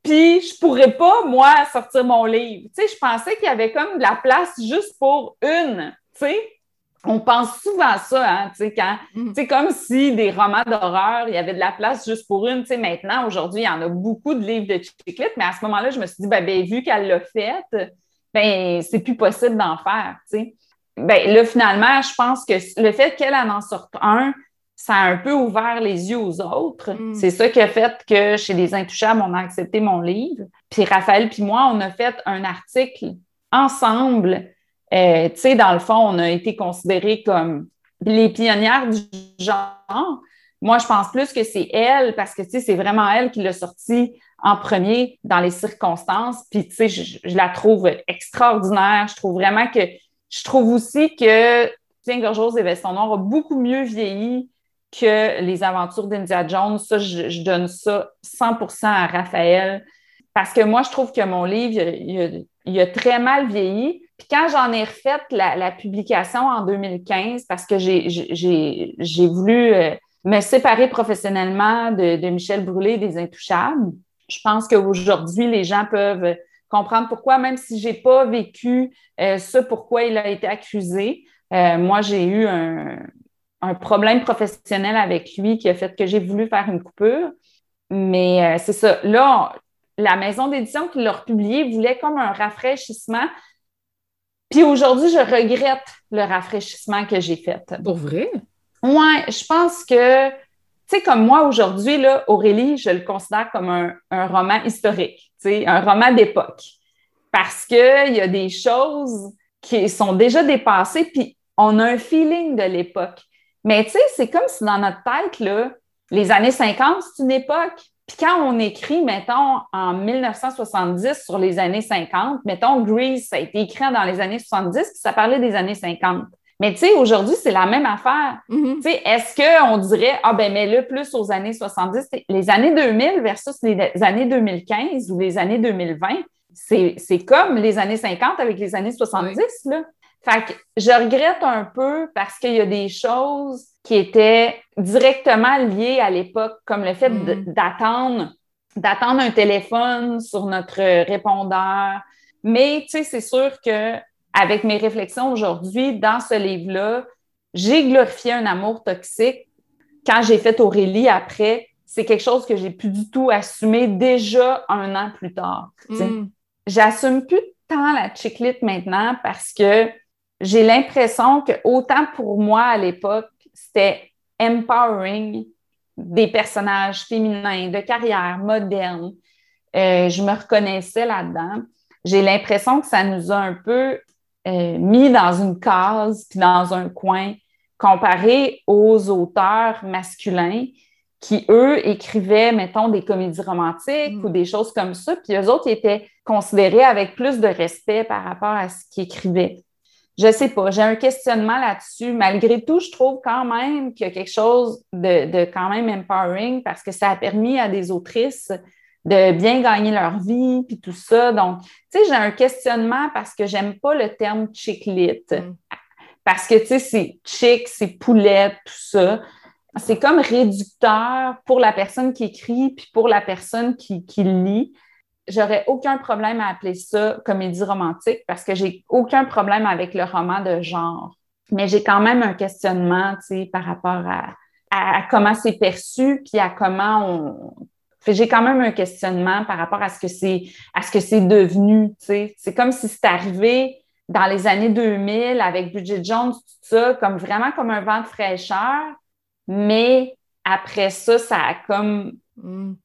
Puis je pourrais pas, moi, sortir mon livre. Tu sais, je pensais qu'il y avait comme de la place juste pour une, tu sais. on pense souvent à ça, hein, tu sais, quand, mm. c'est comme si des romans d'horreur, il y avait de la place juste pour une, tu sais, maintenant, aujourd'hui, il y en a beaucoup de livres de chiclette, mais à ce moment-là, je me suis dit, ben, ben vu qu'elle l'a fait, ben, c'est plus possible d'en faire, tu sais. Ben, là, finalement, je pense que le fait qu'elle en sorte un, ça a un peu ouvert les yeux aux autres. Mm. C'est ça qui a fait que chez Les Intouchables, on a accepté mon livre. Puis Raphaël puis moi, on a fait un article ensemble euh, tu sais, dans le fond, on a été considérés comme les pionnières du genre. Moi, je pense plus que c'est elle parce que, tu sais, c'est vraiment elle qui l'a sorti en premier dans les circonstances. Puis, tu sais, je, la trouve extraordinaire. Je trouve vraiment que... Je trouve aussi que Tiens, Gorgeuse et Veston Noir a beaucoup mieux vieilli que les aventures d'India Jones. Ça, je, donne ça 100% à Raphaël parce que moi, je trouve que mon livre, il a très mal vieilli. Puis quand j'en ai refait la, publication en 2015, parce que j'ai voulu euh, me séparer professionnellement de, Michel Brûlé des Intouchables, je pense qu'aujourd'hui, les gens peuvent comprendre pourquoi, même si je n'ai pas vécu euh, ce pourquoi il a été accusé. Euh, moi, j'ai eu un, un, problème professionnel avec lui qui a fait que j'ai voulu faire une coupure. Mais c'est ça. Là, la maison d'édition qui l'a republié voulait comme un rafraîchissement puis aujourd'hui, je regrette le rafraîchissement que j'ai fait. Pour vrai? Oui, je pense que, tu sais, comme moi aujourd'hui, là, Aurélie, je le considère comme un, roman historique, tu sais, un roman d'époque. Parce qu'il y a des choses qui sont déjà dépassées, puis on a un feeling de l'époque. Mais tu sais, c'est comme si dans notre tête, là, les années 50, c'est une époque. Puis quand on écrit, mettons, en 1970 sur les années 50, mettons, Grease, ça a été écrit dans les années 70, puis ça parlait des années 50. Mais tu sais, aujourd'hui, c'est la même affaire. Mm-hmm. Tu sais, est-ce qu'on dirait, ah ben, mets-le plus aux années 70, les années 2000 versus les années 2015 ou les années 2020, c'est comme les années 50 avec les années 70, là. Fait que je regrette un peu parce qu'il y a des choses qui étaient directement liées à l'époque, comme le fait mm. d'attendre d'attendre un téléphone sur notre répondeur. Mais tu sais, c'est sûr que avec mes réflexions aujourd'hui dans ce livre-là, j'ai glorifié un amour toxique. Quand j'ai fait Aurélie après, c'est quelque chose que j'ai plus du tout assumé déjà un an plus tard. Mm. J'assume plus tant la chiclite maintenant parce que j'ai l'impression que autant pour moi à l'époque, c'était empowering des personnages féminins de carrière moderne. Euh, je me reconnaissais là-dedans. J'ai l'impression que ça nous a un peu euh, mis dans une case puis dans un coin comparé aux auteurs masculins qui, eux, écrivaient, mettons, des comédies romantiques mm. ou des choses comme ça, puis eux autres étaient considérés avec plus de respect par rapport à ce qu'ils écrivaient je sais pas, j'ai un questionnement là-dessus. Malgré tout, je trouve quand même qu'il y a quelque chose de, quand même empowering parce que ça a permis à des autrices de bien gagner leur vie, puis tout ça. Donc, tu sais, j'ai un questionnement parce que j'aime pas le terme chick-lit. Mm. Parce que, tu sais, c'est chick, c'est poulette, tout ça. C'est comme réducteur pour la personne qui écrit, puis pour la personne qui, qui lit j'aurais aucun problème à appeler ça comédie romantique parce que j'ai aucun problème avec le roman de genre. Mais j'ai quand même un questionnement, tu sais, par rapport à, à, comment c'est perçu, puis à comment on. J'ai quand même un questionnement par rapport à ce que c'est à ce que c'est devenu. C'est comme si c'était arrivé dans les années 2000 avec Bridget Jones, tout ça, comme vraiment comme un vent de fraîcheur. Mais après ça, ça a comme mm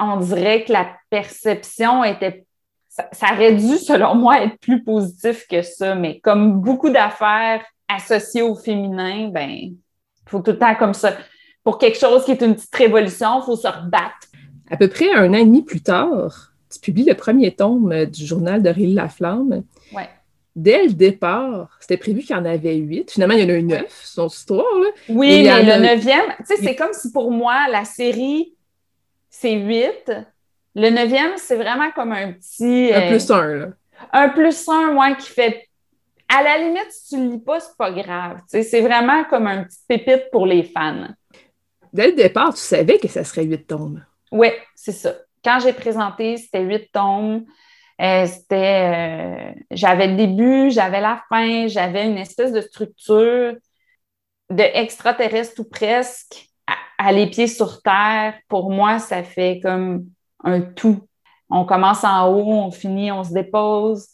on dirait que la perception était. Ça, aurait dû, selon moi, être plus positif que ça, mais comme beaucoup d'affaires associées au féminin, ben, il faut tout le temps comme ça. Pour quelque chose qui est une petite révolution, il faut se rebattre. À peu près un an et demi plus tard, tu publies le premier tome du journal de La Flamme. Ouais. Dès le départ, c'était prévu qu'il y en avait huit. Finalement, il y en a eu neuf, son histoire. Là. Oui, mais, le neuvième, tu sais, c'est comme si pour moi, la série c'est 8. Le neuvième, c'est vraiment comme un petit. Un plus un, là. Un plus un, ouais, qui fait. À la limite, si tu le lis pas, c'est pas grave. C'est vraiment comme un petit pépite pour les fans. Dès le départ, tu savais que ça serait huit tomes. Oui, c'est ça. Quand j'ai présenté, c'était huit tomes. Euh, c'était. Euh, j'avais le début, j'avais la fin, j'avais une espèce de structure. de extraterrestre ou presque à, les pieds sur terre, pour moi, ça fait comme un tout. On commence en haut, on finit, on se dépose.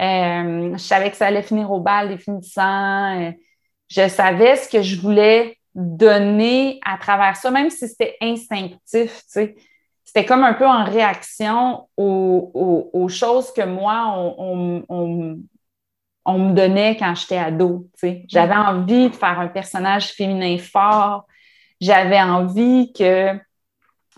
Euh, je savais que ça allait finir au bal définissant. Euh, je savais ce que je voulais donner à travers ça, même si c'était instinctif, C'était comme un peu en réaction aux, choses que moi, on, on, me donnait quand j'étais ado, J'avais envie de faire un personnage féminin fort. J'avais envie que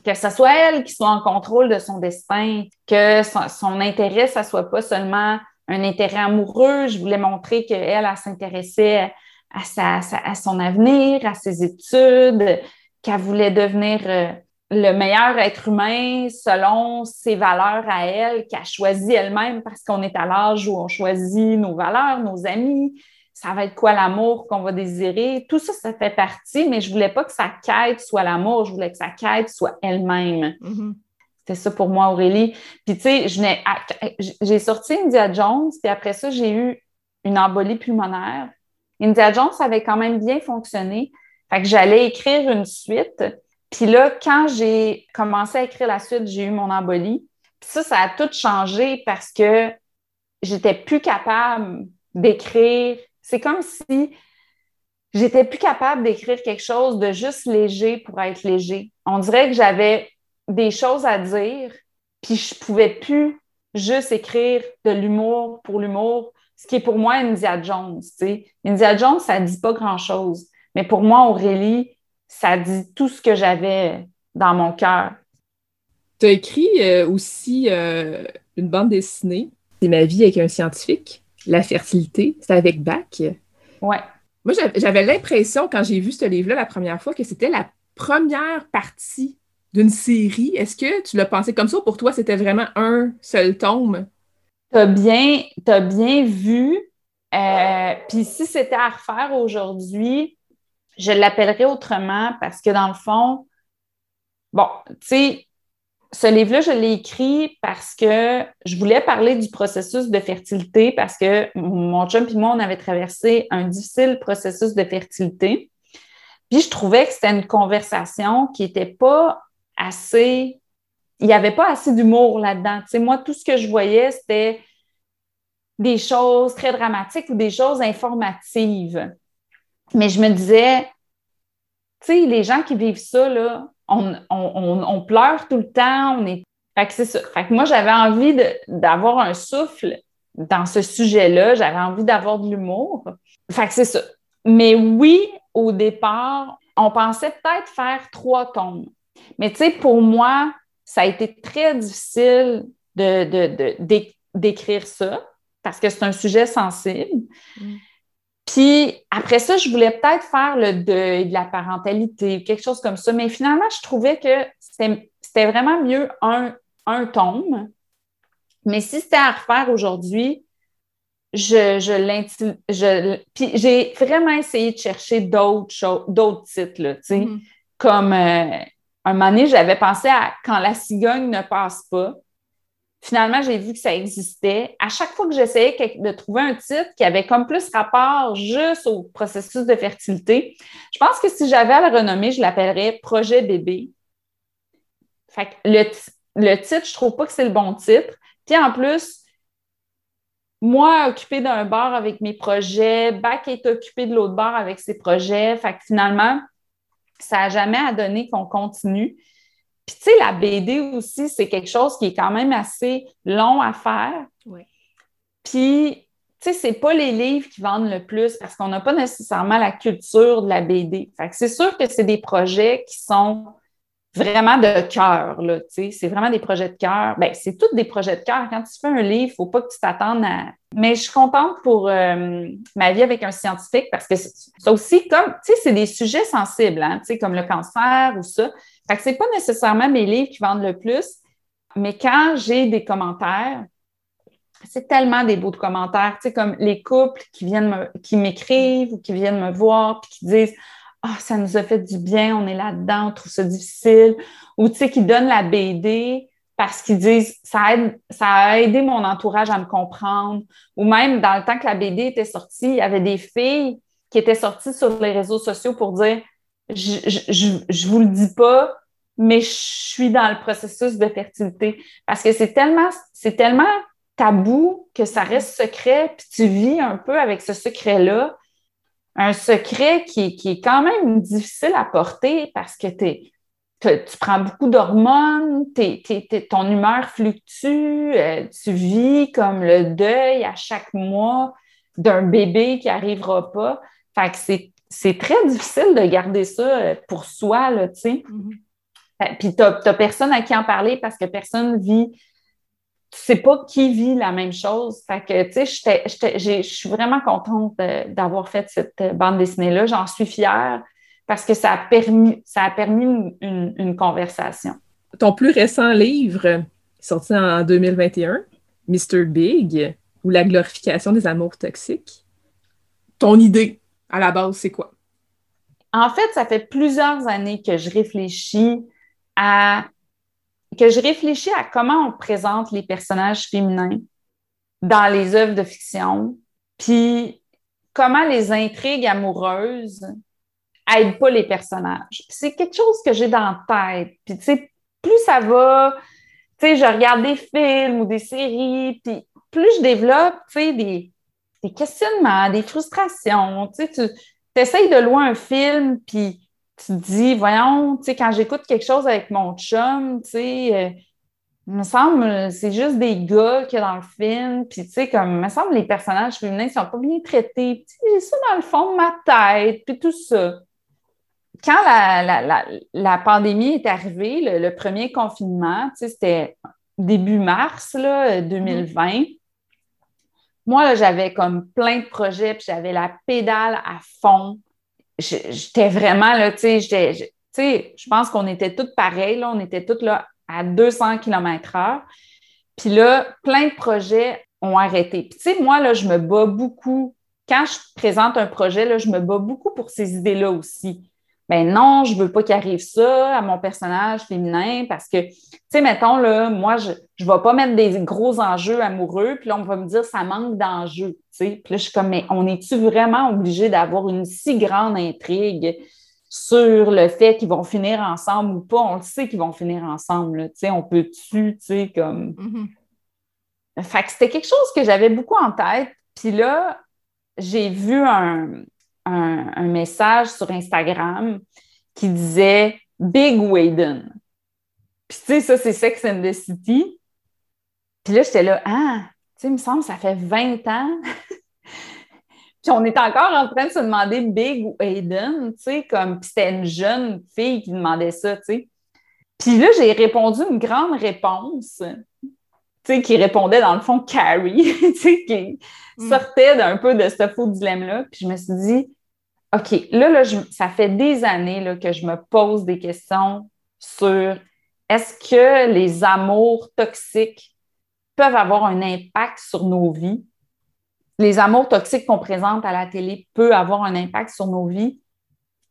que ce soit elle qui soit en contrôle de son destin, que son, intérêt, ça soit pas seulement un intérêt amoureux. Je voulais montrer qu'elle, elle, s'intéressait à, à son avenir, à ses études, qu'elle voulait devenir euh, le meilleur être humain selon ses valeurs à elle, qu'elle choisit elle-même parce qu'on est à l'âge où on choisit nos valeurs, nos amis. Ça va être quoi l'amour qu'on va désirer? Tout ça, ça fait partie, mais je voulais pas que sa quête soit l'amour, je voulais que sa quête soit elle-même. Mm-hmm. C'était ça pour moi, Aurélie. Puis, tu sais, j'ai sorti India Jones, puis après ça, j'ai eu une embolie pulmonaire. India Jones avait quand même bien fonctionné. Fait que j'allais écrire une suite. Puis là, quand j'ai commencé à écrire la suite, j'ai eu mon embolie. Puis ça, ça a tout changé parce que j'étais plus capable d'écrire. C'est comme si j'étais plus capable d'écrire quelque chose de juste léger pour être léger. On dirait que j'avais des choses à dire, puis je pouvais plus juste écrire de l'humour pour l'humour, ce qui est pour moi India Jones. sais. India Jones, ça dit pas grand-chose. Mais pour moi, Aurélie, ça dit tout ce que j'avais dans mon cœur. Tu as écrit euh, aussi euh, une bande dessinée. C'est ma vie avec un scientifique, La fertilité. C'est avec Bach. Ouais. Moi, j'avais l'impression, quand j'ai vu ce livre-là la première fois, que c'était la première partie d'une série. Est-ce que tu l'as pensé comme ça ou pour toi, c'était vraiment un seul tome? Tu as bien, as bien vu. Euh, puis si c'était à refaire aujourd'hui, je l'appellerais autrement parce que dans le fond, bon, tu sais, ce livre-là, je l'ai écrit parce que je voulais parler du processus de fertilité parce que mon chum et moi, on avait traversé un difficile processus de fertilité. Puis je trouvais que c'était une conversation qui n'était pas assez. Il n'y avait pas assez d'humour là-dedans. Moi, tout ce que je voyais, c'était des choses très dramatiques ou des choses informatives. Mais je me disais, tu sais, les gens qui vivent ça, là, on, pleure tout le temps, on c'est ça. Fait moi, j'avais envie d'avoir un souffle dans ce sujet-là. J'avais envie d'avoir de l'humour. Fait c'est ça. Mais oui, au départ, on pensait peut-être faire trois tomes. Mais tu sais, pour moi, ça a été très difficile de, d'écrire ça parce que c'est un sujet sensible. Mm. Puis après ça, je voulais peut-être faire le deuil de la parentalité, quelque chose comme ça. Mais finalement, je trouvais que c'était vraiment mieux un, un tome. Mais si c'était à refaire aujourd'hui, je, je Puis j'ai vraiment essayé de chercher d'autres d'autres titres, là, tu sais, mm-hmm. comme euh, un moment donné, j'avais pensé à Quand la cigogne ne passe pas. Finalement, j'ai vu que ça existait. À chaque fois que j'essayais de trouver un titre qui avait comme plus rapport juste au processus de fertilité, je pense que si j'avais à le renommer, je l'appellerais Projet bébé. Le, le titre, je trouve pas que c'est le bon titre. Puis en plus, moi, occupée d'un bar avec mes projets, Bac est occupé de l'autre bar avec ses projets. Fait que finalement, ça n'a jamais à donner qu'on continue. Puis, tu sais, la BD aussi, c'est quelque chose qui est quand même assez long à faire. Oui. Puis, tu sais, c'est pas les livres qui vendent le plus parce qu'on n'a pas nécessairement la culture de la BD. Fait que c'est sûr que c'est des projets qui sont vraiment de cœur, là, tu sais. C'est vraiment des projets de cœur. Bien, c'est tous des projets de cœur. Quand tu fais un livre, il faut pas que tu t'attendes à... Mais je suis contente pour euh, ma vie avec un scientifique parce que c'est aussi comme, tu sais, c'est des sujets sensibles, hein, tu sais, comme le cancer ou ça. Fait que c'est pas nécessairement mes livres qui vendent le plus, mais quand j'ai des commentaires, c'est tellement des beaux commentaires, tu sais, comme les couples qui viennent qui m'écrivent ou qui viennent me voir puis qui disent ah, ça nous a fait du bien, on est là-dedans, on trouve ça difficile. Ou tu sais, qui donnent la BD parce qu'ils disent ça, aide, ça a aidé mon entourage à me comprendre. Ou même dans le temps que la BD était sortie, il y avait des filles qui était sorti sur les réseaux sociaux pour dire je, je, vous le dis pas, mais je suis dans le processus de fertilité. Parce que c'est tellement, tabou que ça reste secret, puis tu vis un peu avec ce secret-là. Un secret qui, est quand même difficile à porter parce que tu prends beaucoup d'hormones, ton humeur fluctue, euh, tu vis comme le deuil à chaque mois d'un bébé qui n'arrivera pas. Fait que c'est très difficile de garder ça euh, pour soi, là, tu sais. Mm-hmm. Puis tu n'as personne à qui en parler parce que personne vit tu sais pas qui vit la même chose. Fait que, tu sais, je suis vraiment contente d'avoir fait cette bande dessinée-là. J'en suis fière parce que ça a permis, ça a permis une, conversation. Ton plus récent livre, sorti en 2021, Mr. Big, ou la glorification des amours toxiques, ton idée? À la base, c'est quoi? En fait, ça fait plusieurs années que je réfléchis à que je réfléchis à comment on présente les personnages féminins dans les œuvres de fiction, puis comment les intrigues amoureuses aident pas les personnages. C'est quelque chose que j'ai dans la tête. Puis, tu sais, plus ça va, tu sais, je regarde des films ou des séries, puis plus je développe, tu sais, des, des questionnements, des frustrations. Tu sais, tu essayes de loin un film, puis tu te dis, voyons, tu sais, quand j'écoute quelque chose avec mon chum, tu sais, euh, il me semble, c'est juste des gars qu'il y a dans le film, puis tu sais, comme, il me semble, les personnages féminins ne sont pas bien traités, puis j'ai ça dans le fond de ma tête, puis tout ça. Quand la, pandémie est arrivée, le, premier confinement, tu sais, c'était début mars là, 2020, mm-hmm. Moi, j'avais comme plein de projets, puis j'avais la pédale à fond j'étais vraiment là, tu sais, je pense qu'on était toutes pareilles, on était toutes là à 200 km/h. Puis là, plein de projets ont arrêté. Puis tu sais, moi, là, je me bats beaucoup. Quand je présente un projet, là, je me bats beaucoup pour ces idées-là aussi ben non, je veux pas qu'il arrive ça à mon personnage féminin parce que, tu sais, mettons, là, moi, je ne vais pas mettre des gros enjeux amoureux, puis là, on va me dire ça manque d'enjeux, tu sais. Puis là, je suis comme, mais on est-tu vraiment obligé d'avoir une si grande intrigue sur le fait qu'ils vont finir ensemble ou pas? On le sait qu'ils vont finir ensemble, tu sais, on peut-tu, tu sais, comme... Mm-hmm. Fait que c'était quelque chose que j'avais beaucoup en tête. Puis là, j'ai vu un, un, message sur Instagram qui disait Big Waden. Puis, tu sais, ça, c'est Sex and the City. Puis là, j'étais là, ah, tu sais, il me semble, ça fait 20 ans. puis on est encore en train de se demander Big ou Aiden, tu sais, comme, puis c'était une jeune fille qui demandait ça, tu sais. Puis là, j'ai répondu une grande réponse, tu sais, qui répondait dans le fond Carrie, tu sais, qui mm. sortait d'un peu de ce faux dilemme-là. Puis je me suis dit, OK, là, là ça fait des années que je me pose des questions sur est-ce que les amours toxiques peuvent avoir un impact sur nos vies? Les amours toxiques qu'on présente à la télé peuvent avoir un impact sur nos vies.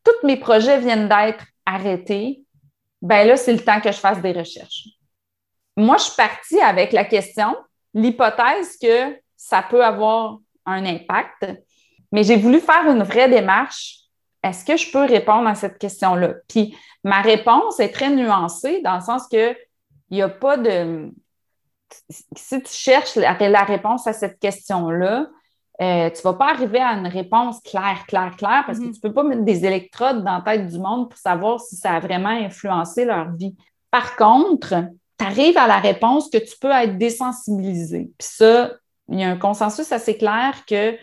Tous mes projets viennent d'être arrêtés. Ben là, c'est le temps que je fasse des recherches. Moi, je suis partie avec la question, l'hypothèse que ça peut avoir un impact. Mais j'ai voulu faire une vraie démarche. Est-ce que je peux répondre à cette question-là? Puis ma réponse est très nuancée dans le sens que il n'y a pas de. Si tu cherches la, réponse à cette question-là, euh, tu ne vas pas arriver à une réponse claire, claire, claire, parce que mm-hmm. tu ne peux pas mettre des électrodes dans la tête du monde pour savoir si ça a vraiment influencé leur vie. Par contre, tu arrives à la réponse que tu peux être désensibilisé. Puis ça, il y a un consensus assez clair que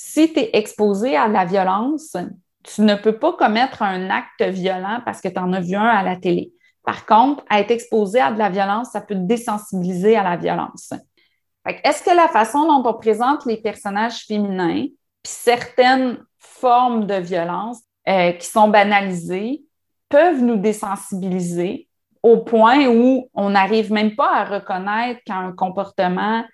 si tu es exposé à la violence, tu ne peux pas commettre un acte violent parce que tu en as vu un à la télé. Par contre, être exposé à de la violence, ça peut te désensibiliser à la violence. Est-ce que la façon dont on présente les personnages féminins, puis certaines formes de violence euh, qui sont banalisées, peuvent nous désensibiliser au point où on n'arrive même pas à reconnaître qu'un comportement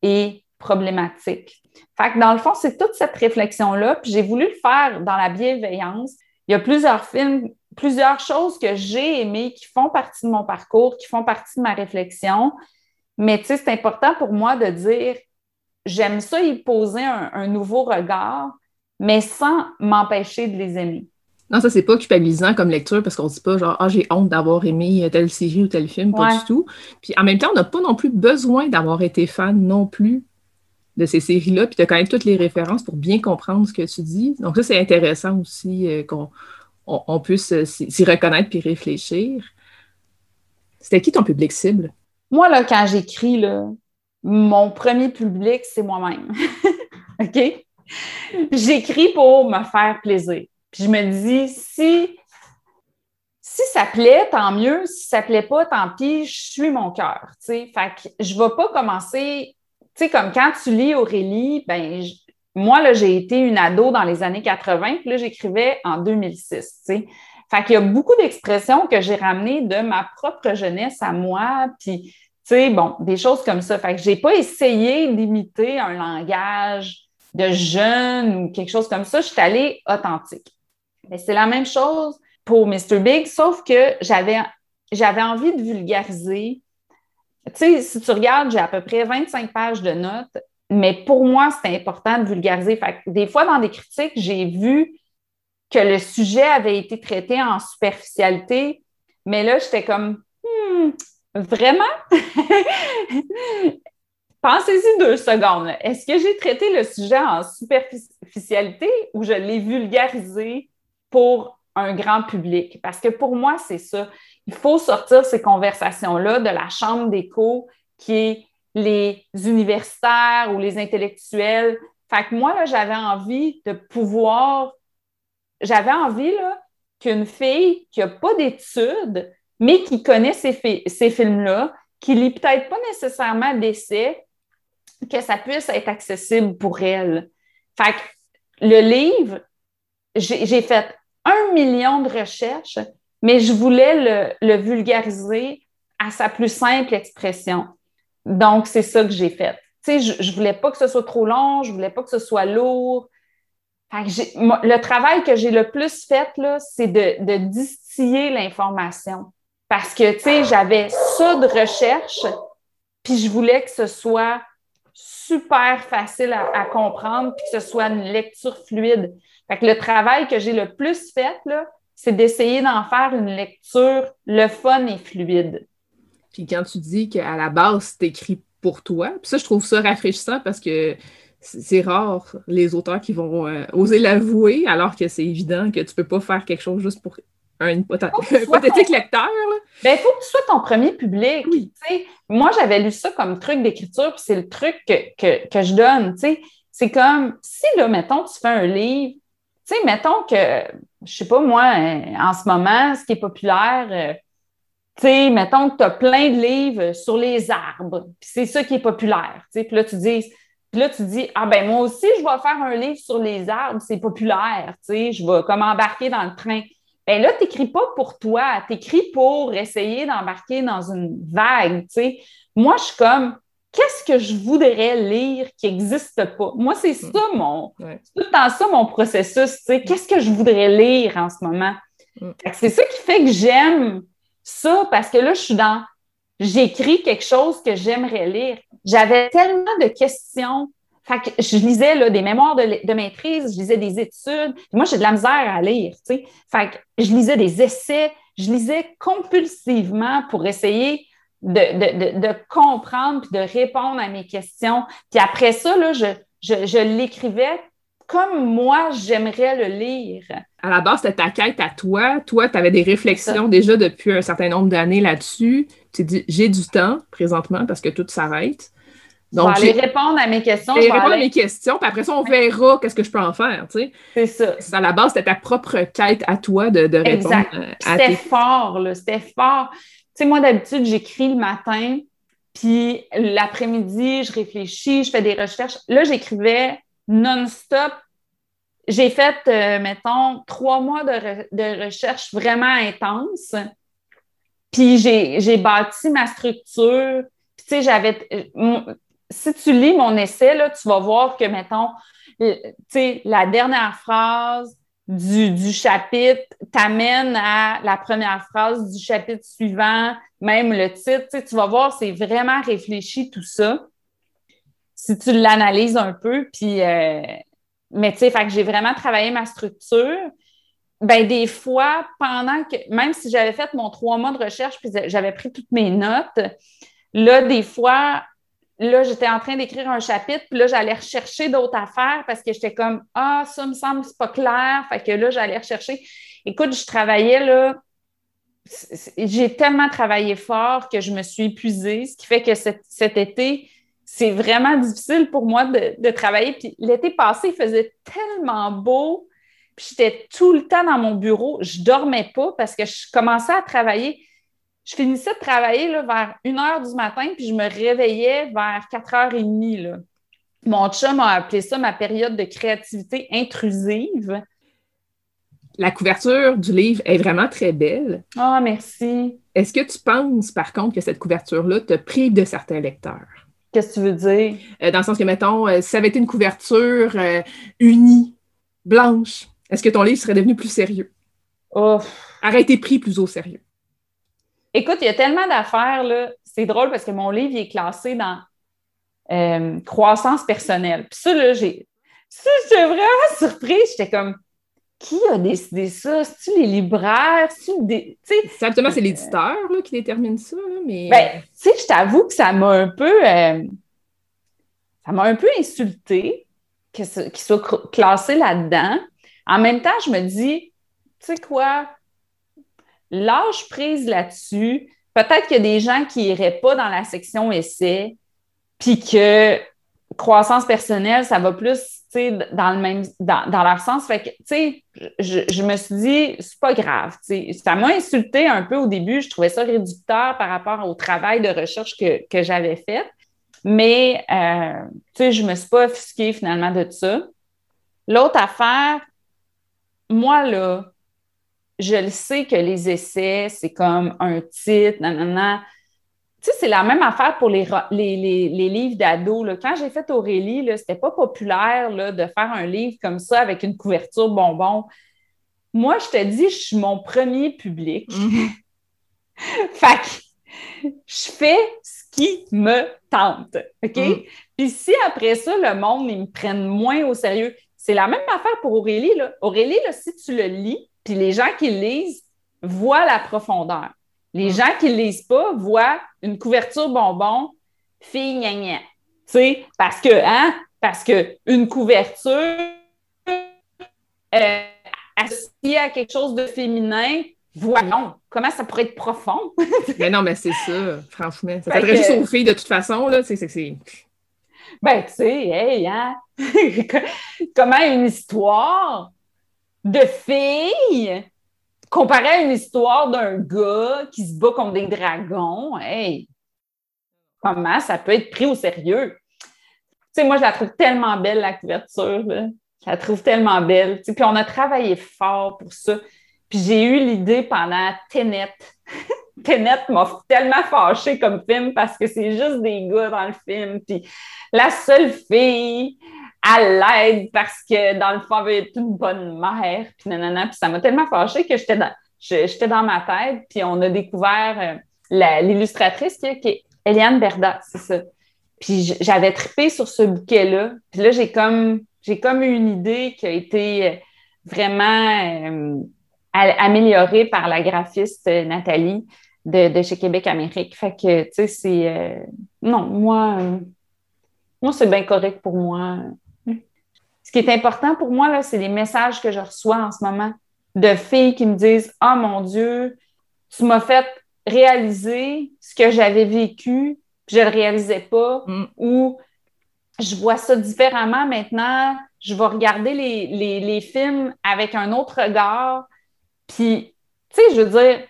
est problématique. Fait que dans le fond, c'est toute cette réflexion-là. Puis j'ai voulu le faire dans la bienveillance. Il y a plusieurs films, plusieurs choses que j'ai aimées qui font partie de mon parcours, qui font partie de ma réflexion. Mais tu sais, c'est important pour moi de dire j'aime ça y poser un, nouveau regard, mais sans m'empêcher de les aimer. Non, ça, c'est pas culpabilisant comme lecture parce qu'on dit pas genre, ah, j'ai honte d'avoir aimé telle série ou tel film, pas du tout. Puis en même temps, on n'a pas non plus besoin d'avoir été fan non plus de ces séries-là, puis de connaître toutes les références pour bien comprendre ce que tu dis. Donc, ça, c'est intéressant aussi euh, qu'on on, puisse euh, s'y reconnaître puis réfléchir. C'était qui ton public cible? Moi, là, quand j'écris, mon premier public, c'est moi-même. OK? J'écris pour me faire plaisir. Puis je me dis, si, si ça plaît, tant mieux. Si ça plaît pas, tant pis, je suis mon cœur. Fait que je ne vais pas commencer tu sais, comme quand tu lis Aurélie, ben, moi, là, j'ai été une ado dans les années 80, puis là, j'écrivais en 2006, tu sais. Fait qu'il y a beaucoup d'expressions que j'ai ramenées de ma propre jeunesse à moi, puis, tu sais, bon, des choses comme ça. Fait que j'ai pas essayé d'imiter un langage de jeune ou quelque chose comme ça. Je suis allée authentique. Mais c'est la même chose pour Mr. Big, sauf que j'avais, j'avais envie de vulgariser tu sais, si tu regardes, j'ai à peu près 25 pages de notes, mais pour moi, c'est important de vulgariser. Des fois, dans des critiques, j'ai vu que le sujet avait été traité en superficialité, mais là, j'étais comme, hmm, vraiment? Pensez-y deux secondes. Est-ce que j'ai traité le sujet en superficialité ou je l'ai vulgarisé pour un grand public? Parce que pour moi, c'est ça il faut sortir ces conversations-là de la chambre d'écho qui est les universitaires ou les intellectuels. Fait que moi, j'avais envie de pouvoir, j'avais envie qu'une fille qui n'a pas d'études, mais qui connaît ces, films-là, qui lit peut-être pas nécessairement d'essais, que ça puisse être accessible pour elle. Fait que le livre, j'ai fait un million de recherches mais je voulais le, vulgariser à sa plus simple expression. Donc, c'est ça que j'ai fait. Je, ne voulais pas que ce soit trop long, je voulais pas que ce soit lourd. le travail que j'ai le plus fait, c'est de, distiller l'information. Parce que, tu sais, j'avais ça de recherche, puis je voulais que ce soit super facile à, comprendre, puis que ce soit une lecture fluide. Fait que le travail que j'ai le plus fait, c'est d'essayer d'en faire une lecture le fun et fluide. Puis quand tu dis qu'à la base, c'est écrit pour toi, puis ça, je trouve ça rafraîchissant parce que c'est rare les auteurs qui vont euh, oser l'avouer, alors que c'est évident que tu peux pas faire quelque chose juste pour un, hypothétique lecteur. Ben, il faut que tu sois ton premier public. Moi, j'avais lu ça comme truc d'écriture, c'est le truc que, que je donne. C'est comme si, là, mettons, tu fais un livre tu sais, mettons que, je sais pas moi, euh, en ce moment, ce qui est populaire, euh, tu sais, mettons que tu as plein de livres sur les arbres, puis c'est ça qui est populaire, tu sais, puis là, tu dis, puis là, tu dis, ah ben moi aussi, je vais faire un livre sur les arbres, c'est populaire, tu sais, je vais comme embarquer dans le train. Ben là, tu n'écris pas pour toi, tu écris pour essayer d'embarquer dans une vague, tu sais. Moi, je suis comme, qu'est-ce que je voudrais lire qui n'existe pas? Moi, c'est ça mm. mon, tout le temps ça mon processus, tu sais, qu'est-ce que je voudrais lire en ce moment? Mm. C'est ça qui fait que j'aime ça parce que là, je suis dans, j'écris quelque chose que j'aimerais lire. J'avais tellement de questions. Fait que je lisais là, des mémoires de, de, maîtrise, je lisais des études. Moi, j'ai de la misère à lire, tu sais. Fait que je lisais des essais, je lisais compulsivement pour essayer de, comprendre puis de répondre à mes questions. Puis après ça, là, je, je, l'écrivais comme moi, j'aimerais le lire. À la base, c'était ta quête à toi. Toi, tu avais des réflexions déjà depuis un certain nombre d'années là-dessus. Tu dis, j'ai du temps présentement parce que tout s'arrête. Donc, je vais aller répondre à mes questions. Je vais répondre à mes questions, puis après ça, on verra qu'est-ce que je peux en faire, tu sais. C'est ça. À la base, c'était ta propre quête à toi de, de répondre exact. C'était fort, là. C'était fort sais, moi, d'habitude, j'écris le matin, puis l'après-midi, je réfléchis, je fais des recherches. Là, j'écrivais non-stop. J'ai fait, euh, mettons, trois mois de, recherche vraiment intense. Puis j'ai bâti ma structure. Tu sais, j'avais. Euh, si tu lis mon essai, là, tu vas voir que, mettons, tu sais, la dernière phrase, du, chapitre t'amène à la première phrase du chapitre suivant, même le titre. Tu, vas voir, c'est vraiment réfléchi tout ça. Si tu l'analyses un peu, puis euh, mais tu sais, j'ai vraiment travaillé ma structure. Ben, des fois, pendant que, même si j'avais fait mon trois mois de recherche, puis j'avais pris toutes mes notes, là, des fois, là, j'étais en train d'écrire un chapitre, puis là, j'allais rechercher d'autres affaires parce que j'étais comme, ah, ça me semble, c'est pas clair. Fait que là, j'allais rechercher. Écoute, je travaillais, là, j'ai tellement travaillé fort que je me suis épuisée, ce qui fait que cet, été, c'est vraiment difficile pour moi de, travailler. Puis l'été passé, il faisait tellement beau, puis j'étais tout le temps dans mon bureau. Je dormais pas parce que je commençais à travailler. Je finissais de travailler là, vers 1 h du matin, puis je me réveillais vers 4h30. Là. Mon chum a appelé ça ma période de créativité intrusive. La couverture du livre est vraiment très belle. Ah, merci. Est-ce que tu penses, par contre, que cette couverture-là te prive de certains lecteurs? Qu'est-ce que tu veux dire? Euh, dans le sens que, mettons, euh, si ça avait été une couverture euh, unie, blanche, est-ce que ton livre serait devenu plus sérieux? Oh. Aurait été pris plus au sérieux? Écoute, il y a tellement d'affaires, là. C'est drôle parce que mon livre est classé dans croissance personnelle. Puis ça, là, j'ai. Ça, j'étais vraiment surprise. J'étais comme, qui a décidé ça? C'est-tu les libraires? Des... Simplement, c'est l'éditeur qui détermine ça. mais... Ben, tu sais, je t'avoue que ça m'a un peu... Euh, ça m'a un peu insulté qu'il soit classé là-dedans. En même temps, je me dis, tu sais quoi? Lâche prise là-dessus. Peut-être qu'il y a des gens qui n'iraient pas dans la section essai, puis que croissance personnelle, ça va plus dans le même dans, leur sens. Que, sais, je, me suis dit, c'est pas grave. Ça m'a insulté un peu au début. Je trouvais ça réducteur par rapport au travail de recherche que, j'avais fait. Mais, euh, tu sais, je me suis pas offusquée finalement de ça. L'autre affaire, moi, là, je le sais que les essais, c'est comme un titre, nanana. Tu sais, c'est la même affaire pour les, les, livres d'ados. Quand j'ai fait Aurélie, ce n'était pas populaire là, de faire un livre comme ça avec une couverture bonbon. Moi, je te dis, je suis mon premier public. Mm-hmm. fait que je fais ce qui me tente. OK? Mm. Puis si après ça, le monde, ils me prennent moins au sérieux, c'est la même affaire pour Aurélie. Là. Aurélie, là, si tu le lis, puis les gens qui le lisent voient la profondeur. Les mm. gens qui ne lisent pas voient une couverture bonbon, fille gna gna. Tu sais, parce que, hein, parce que une couverture euh, associée à quelque chose de féminin, voyons, comment ça pourrait être profond? mais non, mais c'est ça, franchement. Ça s'adresse juste aux filles de toute façon, là. C'est, c'est, Ben, tu sais, hey, hein? comment une histoire de filles comparé à une histoire d'un gars qui se bat contre des dragons, hey, comment ça peut être pris au sérieux? Tu sais, moi, je la trouve tellement belle, la couverture. Je la trouve tellement belle. on a travaillé fort pour ça. Puis j'ai eu l'idée pendant Tenet. Tenet m'a tellement fâchée comme film parce que c'est juste des gars dans le film. La seule fille à l'aide parce que dans le fond, elle être une bonne mère, puis nanana. Puis ça m'a tellement fâchée que j'étais dans, j'étais dans ma tête, puis on a découvert euh, l'illustratrice qui, est Eliane Berda, c'est ça. Puis j'avais trippé sur ce bouquet-là. Puis là, j'ai comme, j'ai comme eu une idée qui a été euh, vraiment euh, améliorée par la graphiste Nathalie de, chez Québec Amérique. Fait que, tu sais, c'est. non, moi, moi, c'est bien correct pour moi qui est important pour moi, là, c'est les messages que je reçois en ce moment de filles qui me disent Ah oh, mon Dieu, tu m'as fait réaliser ce que j'avais vécu, puis je ne le réalisais pas, mm. ou je vois ça différemment maintenant, je vais regarder les, les films avec un autre regard. Puis, tu sais, je veux dire,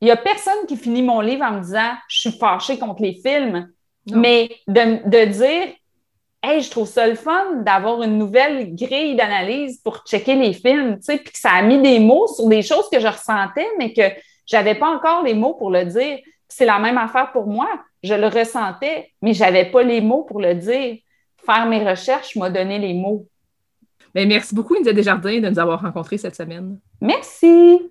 il n'y a personne qui finit mon livre en me disant Je suis fâchée contre les films. Mais de, de dire Hey, je trouve ça le fun d'avoir une nouvelle grille d'analyse pour checker les films, tu sais, puis que ça a mis des mots sur des choses que je ressentais, mais que j'avais pas encore les mots pour le dire. C'est la même affaire pour moi. Je le ressentais, mais j'avais pas les mots pour le dire. Faire mes recherches m'a donné les mots. Mais merci beaucoup, India Desjardins, de nous avoir rencontrés cette semaine. Merci.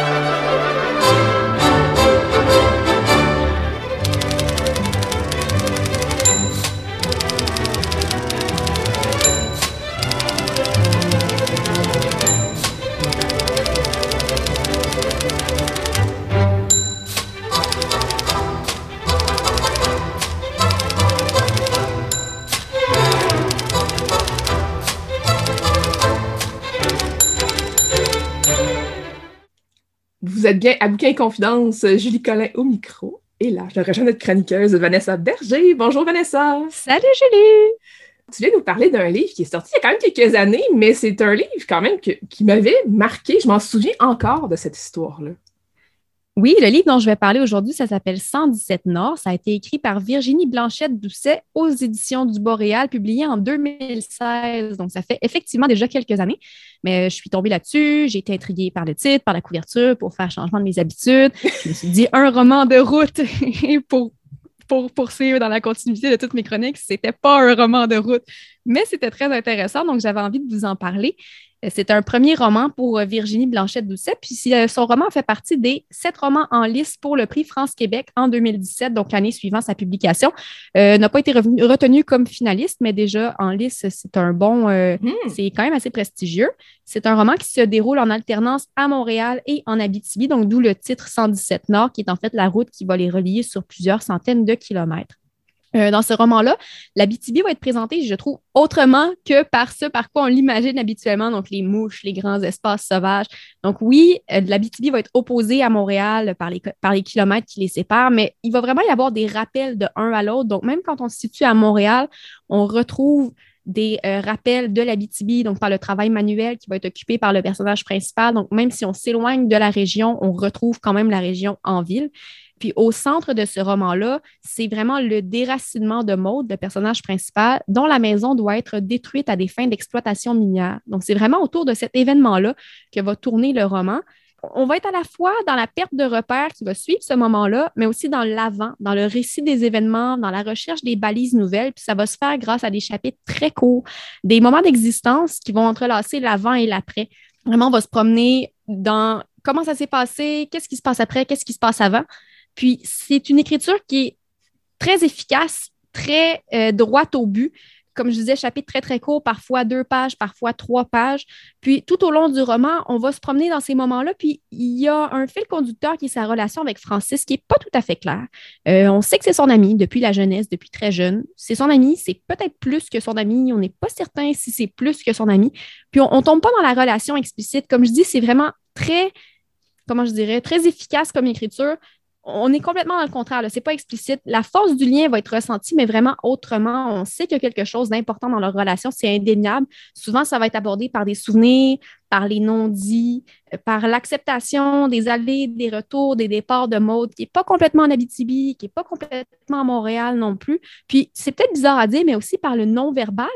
Vous êtes bien à Bouquin et Confidence, Julie Collin au micro. Et là, je rejoins notre chroniqueuse Vanessa Berger. Bonjour Vanessa. Salut Julie. Tu viens nous parler d'un livre qui est sorti il y a quand même quelques années, mais c'est un livre quand même qui m'avait marqué. Je m'en souviens encore de cette histoire-là. Oui, le livre dont je vais parler aujourd'hui, ça s'appelle 117 Nord. Ça a été écrit par Virginie Blanchette-Doucet aux éditions du Boréal, publié en 2016. Donc, ça fait effectivement déjà quelques années. Mais je suis tombée là-dessus. J'ai été intriguée par le titre, par la couverture, pour faire changement de mes habitudes. Je me suis dit, un roman de route pour pour poursuivre dans la continuité de toutes mes chroniques, c'était pas un roman de route, mais c'était très intéressant, donc j'avais envie de vous en parler. C'est un premier roman pour euh, Virginie Blanchette-Doucet, puis euh, son roman fait partie des sept romans en lice pour le prix France-Québec en 2017, donc l'année suivant sa publication. Euh, n'a pas été retenu comme finaliste, mais déjà en lice, c'est un bon, hmm. c'est quand même assez prestigieux. C'est un roman qui se déroule en alternance à Montréal et en Abitibi, donc d'où le titre 117 Nord, qui est en fait la route qui va les relier sur plusieurs centaines de kilomètres. Euh, dans ce roman-là, la BTB va être présentée, je trouve, autrement que par ce par quoi on l'imagine habituellement, donc les mouches, les grands espaces sauvages. Donc oui, euh, la BTB va être opposée à Montréal par les, par les kilomètres qui les séparent, mais il va vraiment y avoir des rappels de un à l'autre. Donc même quand on se situe à Montréal, on retrouve des euh, rappels de la BTB, donc par le travail manuel qui va être occupé par le personnage principal. Donc, même si on s'éloigne de la région, on retrouve quand même la région en ville. Puis au centre de ce roman-là, c'est vraiment le déracinement de Maud, le personnage principal, dont la maison doit être détruite à des fins d'exploitation minière. Donc c'est vraiment autour de cet événement-là que va tourner le roman. On va être à la fois dans la perte de repères qui va suivre ce moment-là, mais aussi dans l'avant, dans le récit des événements, dans la recherche des balises nouvelles. Puis ça va se faire grâce à des chapitres très courts, des moments d'existence qui vont entrelacer l'avant et l'après. Vraiment, on va se promener dans comment ça s'est passé, qu'est-ce qui se passe après, qu'est-ce qui se passe avant. Puis c'est une écriture qui est très efficace, très euh, droite au but. Comme je disais, chapitre très, très court, parfois deux pages, parfois trois pages. Puis tout au long du roman, on va se promener dans ces moments-là. Puis il y a un fil conducteur qui est sa relation avec Francis qui n'est pas tout à fait clair. Euh, on sait que c'est son ami depuis la jeunesse, depuis très jeune. C'est son ami, c'est peut-être plus que son ami. On n'est pas certain si c'est plus que son ami. Puis on ne tombe pas dans la relation explicite. Comme je dis, c'est vraiment très comment je dirais, très efficace comme écriture on est complètement dans le contraire. Ce n'est pas explicite. La force du lien va être ressentie, mais vraiment autrement. On sait qu'il y a quelque chose d'important dans leur relation. C'est indéniable. Souvent, ça va être abordé par des souvenirs, par les non-dits, euh, par l'acceptation des allées, des retours, des départs de mode, qui n'est pas complètement en Abitibi, qui n'est pas complètement à Montréal non plus. Puis, c'est peut-être bizarre à dire, mais aussi par le non-verbal.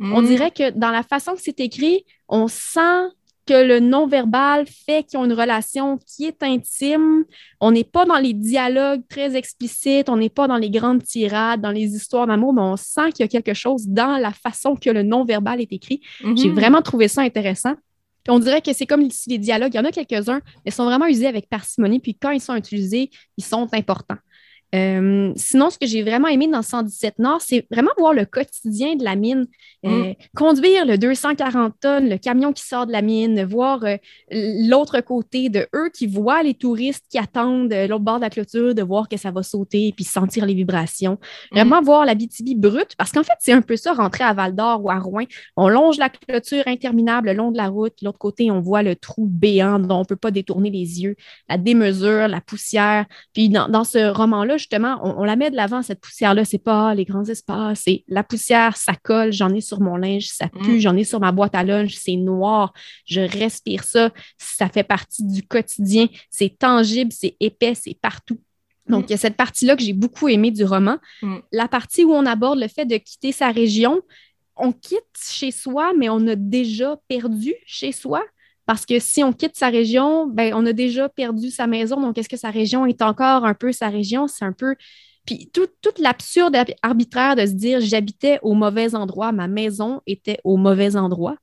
On mm. dirait que dans la façon que c'est écrit, on sent que le non-verbal fait qu'ils ont une relation qui est intime. On n'est pas dans les dialogues très explicites, on n'est pas dans les grandes tirades, dans les histoires d'amour, mais on sent qu'il y a quelque chose dans la façon que le non-verbal est écrit. J'ai mm-hmm. vraiment trouvé ça intéressant. on dirait que c'est comme ici les dialogues, il y en a quelques-uns, mais ils sont vraiment usés avec parcimonie, puis quand ils sont utilisés, ils sont importants. Euh, sinon, ce que j'ai vraiment aimé dans 117 Nord, c'est vraiment voir le quotidien de la mine. Euh, mm. Conduire le 240 tonnes, le camion qui sort de la mine, voir euh, l'autre côté de eux qui voient les touristes qui attendent l'autre bord de la clôture, de voir que ça va sauter puis sentir les vibrations. Mm. Vraiment voir la BTB brute, parce qu'en fait, c'est un peu ça, rentrer à Val d'Or ou à Rouen. On longe la clôture interminable le long de la route. L'autre côté, on voit le trou béant dont on ne peut pas détourner les yeux, la démesure, la poussière. Puis dans, dans ce roman-là, justement, on, la met de l'avant, cette poussière-là. C'est pas les grands espaces, c'est la poussière, ça colle, j'en ai sur mon linge, ça mm. pue, j'en ai sur ma boîte à lunch, c'est noir, je respire ça, ça fait partie du quotidien, c'est tangible, c'est épais, c'est partout. Donc, il y a cette partie-là que j'ai beaucoup aimée du roman. Mm. La partie où on aborde le fait de quitter sa région, on quitte chez soi, mais on a déjà perdu chez soi. Parce que si on quitte sa région, ben, on a déjà perdu sa maison. Donc, est-ce que sa région est encore un peu sa région? C'est un peu. Puis tout, l'absurde arbitraire de se dire j'habitais au mauvais endroit, ma maison était au mauvais endroit,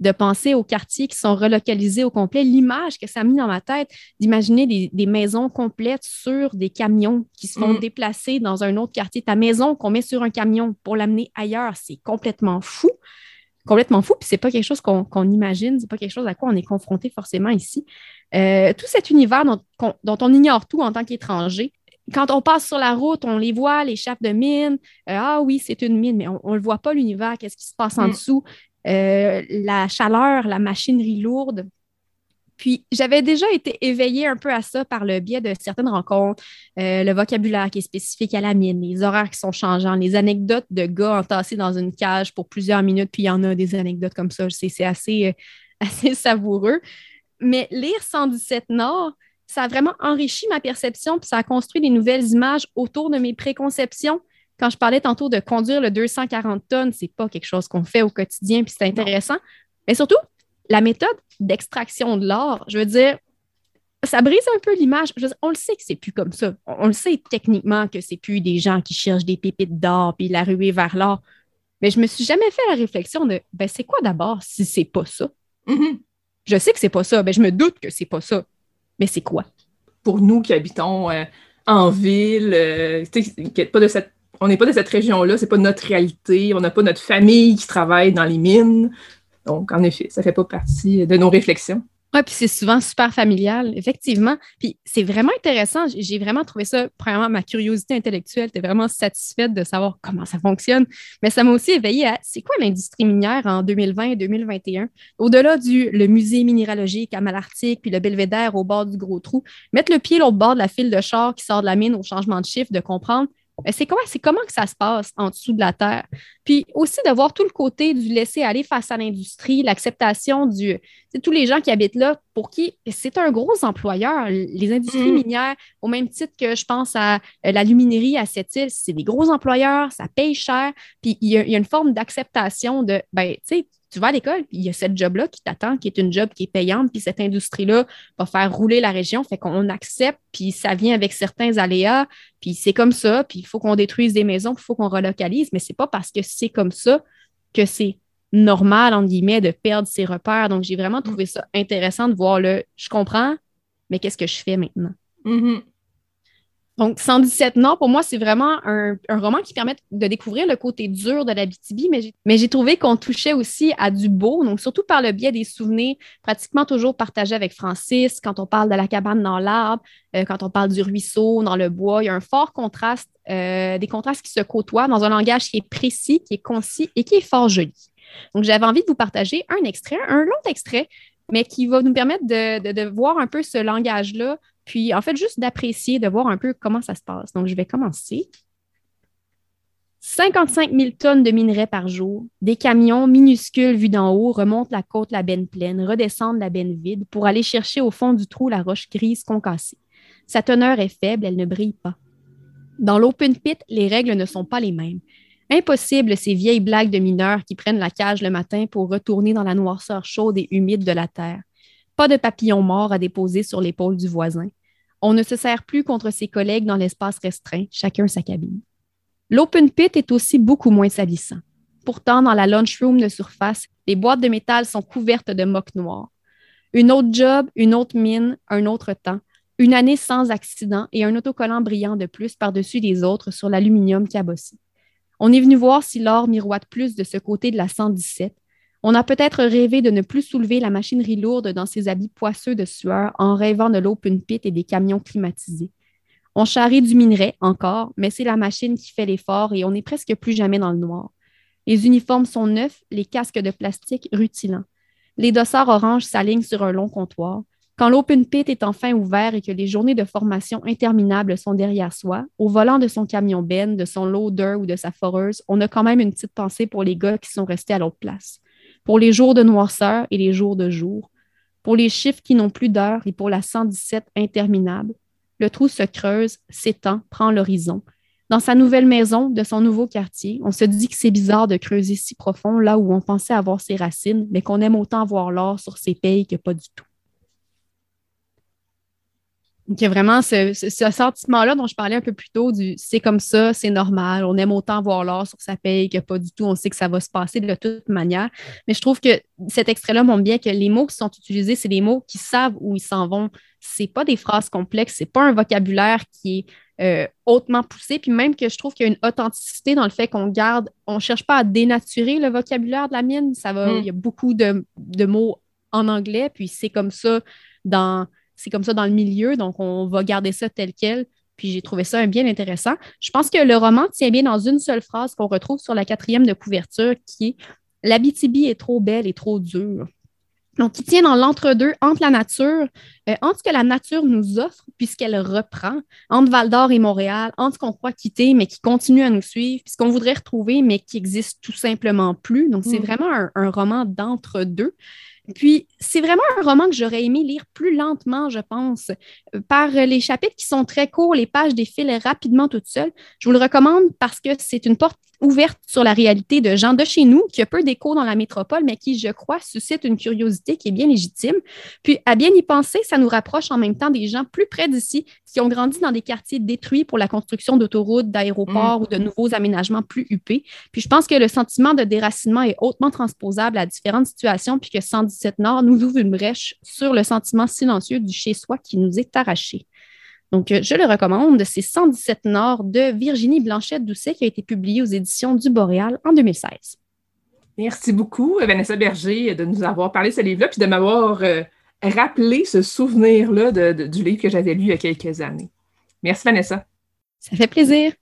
de penser aux quartiers qui sont relocalisés au complet, l'image que ça a mis dans ma tête, d'imaginer des, maisons complètes sur des camions qui se font mm. déplacer dans un autre quartier. Ta maison qu'on met sur un camion pour l'amener ailleurs, c'est complètement fou complètement fou, puis c'est pas quelque chose qu'on imagine, c'est pas quelque chose à quoi on est confronté forcément ici. Euh, tout cet univers dont, on ignore tout en tant qu'étranger, quand on passe sur la route, on les voit, les chapes de mine. Euh, ah oui, c'est une mine, mais on ne le voit pas l'univers, qu'est-ce qui se passe en mm. dessous? Euh, la chaleur, la machinerie lourde. Puis j'avais déjà été éveillée un peu à ça par le biais de certaines rencontres, euh, le vocabulaire qui est spécifique à la mine, les horaires qui sont changeants, les anecdotes de gars entassés dans une cage pour plusieurs minutes, puis il y en a des anecdotes comme ça, c'est assez, euh, assez savoureux. Mais lire 117 Nord, ça a vraiment enrichi ma perception, puis ça a construit des nouvelles images autour de mes préconceptions. Quand je parlais tantôt de conduire le 240 tonnes, c'est pas quelque chose qu'on fait au quotidien, puis c'est intéressant. Mais surtout, la méthode d'extraction de l'or, je veux dire, ça brise un peu l'image. On le sait que c'est plus comme ça. On, le sait techniquement que c'est plus des gens qui cherchent des pépites d'or puis la ruée vers l'or. Mais je me suis jamais fait la réflexion de ben c'est quoi d'abord si c'est pas ça? Mm-hmm. Je sais que c'est pas ça, ben je me doute que c'est pas ça. Mais c'est quoi? Pour nous qui habitons euh, en ville, euh, pas de cette, on n'est pas de cette région-là, c'est pas notre réalité, on n'a pas notre famille qui travaille dans les mines. Donc, en effet, ça ne fait pas partie de nos réflexions. Oui, puis c'est souvent super familial, effectivement. Puis c'est vraiment intéressant. J'ai vraiment trouvé ça, premièrement, ma curiosité intellectuelle était vraiment satisfaite de savoir comment ça fonctionne. Mais ça m'a aussi éveillé à c'est quoi l'industrie minière en 2020 et 2021? Au-delà du le musée minéralogique à Malartic puis le belvédère au bord du gros trou, mettre le pied au bord de la file de char qui sort de la mine au changement de chiffre, de comprendre c'est comment, c'est comment que ça se passe en dessous de la terre? Puis aussi de voir tout le côté du laisser aller face à l'industrie, l'acceptation du. tous les gens qui habitent là, pour qui c'est un gros employeur. Les industries mm. minières, au même titre que je pense à euh, l'aluminerie à cette île, c'est des gros employeurs, ça paye cher. Puis il y, a, une forme d'acceptation de, ben, tu sais, tu vas à l'école, puis il y a cette job-là qui t'attend, qui est une job qui est payante, puis cette industrie-là va faire rouler la région, fait qu'on accepte, puis ça vient avec certains aléas, puis c'est comme ça, puis il faut qu'on détruise des maisons, puis il faut qu'on relocalise, mais c'est pas parce que c'est comme ça que c'est normal, entre guillemets, de perdre ses repères. Donc, j'ai vraiment trouvé ça intéressant de voir le je comprends, mais qu'est-ce que je fais maintenant? Mm-hmm. Donc, 117 Nord, pour moi, c'est vraiment un, roman qui permet de découvrir le côté dur de la BTB, mais j'ai trouvé qu'on touchait aussi à du beau, donc surtout par le biais des souvenirs pratiquement toujours partagés avec Francis, quand on parle de la cabane dans l'arbre, euh, quand on parle du ruisseau, dans le bois, il y a un fort contraste, euh, des contrastes qui se côtoient dans un langage qui est précis, qui est concis et qui est fort joli. Donc, j'avais envie de vous partager un extrait, un long extrait, mais qui va nous permettre de, de voir un peu ce langage-là puis, en fait, juste d'apprécier, de voir un peu comment ça se passe. Donc, je vais commencer. 55 000 tonnes de minerais par jour. Des camions minuscules vus d'en haut remontent la côte la benne pleine, redescendent la benne vide pour aller chercher au fond du trou la roche grise concassée. Sa teneur est faible, elle ne brille pas. Dans l'open pit, les règles ne sont pas les mêmes. Impossible ces vieilles blagues de mineurs qui prennent la cage le matin pour retourner dans la noirceur chaude et humide de la terre. Pas de papillon mort à déposer sur l'épaule du voisin. On ne se sert plus contre ses collègues dans l'espace restreint, chacun sa cabine. L'open pit est aussi beaucoup moins salissant. Pourtant, dans la lunchroom de surface, les boîtes de métal sont couvertes de moques noirs. Une autre job, une autre mine, un autre temps, une année sans accident et un autocollant brillant de plus par-dessus les autres sur l'aluminium cabossé. On est venu voir si l'or miroite plus de ce côté de la 117, on a peut-être rêvé de ne plus soulever la machinerie lourde dans ses habits poisseux de sueur en rêvant de l'open pit et des camions climatisés. On charrie du minerai encore, mais c'est la machine qui fait l'effort et on n'est presque plus jamais dans le noir. Les uniformes sont neufs, les casques de plastique rutilants. Les dossards oranges s'alignent sur un long comptoir. Quand l'open pit est enfin ouvert et que les journées de formation interminables sont derrière soi, au volant de son camion Ben, de son loader ou de sa foreuse, on a quand même une petite pensée pour les gars qui sont restés à l'autre place pour les jours de noirceur et les jours de jour, pour les chiffres qui n'ont plus d'heure et pour la 117 interminable. Le trou se creuse, s'étend, prend l'horizon. dans sa nouvelle maison, de son nouveau quartier. On se dit que c'est bizarre de creuser si profond là où on pensait avoir ses racines, mais qu'on aime autant voir l'or sur ses pays que pas du tout. Y a vraiment ce, sentiment-là dont je parlais un peu plus tôt du c'est comme ça, c'est normal, on aime autant voir l'or sur sa paye que pas du tout, on sait que ça va se passer de toute manière. Mais je trouve que cet extrait-là montre bien que les mots qui sont utilisés, c'est des mots qui savent où ils s'en vont. C'est pas des phrases complexes, c'est pas un vocabulaire qui est euh, hautement poussé, puis même que je trouve qu'il y a une authenticité dans le fait qu'on garde, on cherche pas à dénaturer le vocabulaire de la mine, ça va, mm. il y a beaucoup de, de mots en anglais, puis c'est comme ça dans c'est comme ça dans le milieu, donc on va garder ça tel quel. Puis j'ai trouvé ça bien intéressant. Je pense que le roman tient bien dans une seule phrase qu'on retrouve sur la quatrième de couverture qui est L'Abitibi est trop belle et trop dure. Donc, il tient dans l'entre-deux entre la nature, euh, entre ce que la nature nous offre, puisqu'elle reprend, entre Val d'Or et Montréal, entre ce qu'on croit quitter, mais qui continue à nous suivre, puis ce qu'on voudrait retrouver, mais qui existe tout simplement plus. Donc, c'est mm. vraiment un, un roman d'entre-deux. Puis, c'est vraiment un roman que j'aurais aimé lire plus lentement, je pense, euh, par les chapitres qui sont très courts, les pages défilent rapidement toutes seules. Je vous le recommande parce que c'est une porte ouverte sur la réalité de gens de chez nous, qui a peu d'écho dans la métropole, mais qui, je crois, suscite une curiosité qui est bien légitime. Puis, à bien y penser, ça nous rapproche en même temps des gens plus près d'ici, qui ont grandi dans des quartiers détruits pour la construction d'autoroutes, d'aéroports ou de nouveaux aménagements plus huppés. Puis, je pense que le sentiment de déracinement est hautement transposable à différentes situations, puis que 117 Nord nous ouvre une brèche sur le sentiment silencieux du chez-soi qui nous est arraché. Donc, euh, je le recommande. C'est 117 Nord de Virginie Blanchette-Doucet qui a été publié aux éditions du Boréal en 2016. Merci beaucoup, Vanessa Berger, de nous avoir parlé de ce livre-là puis de m'avoir euh, rappelé ce souvenir-là du livre que j'avais lu il y a quelques années. Merci, Vanessa. Ça fait plaisir.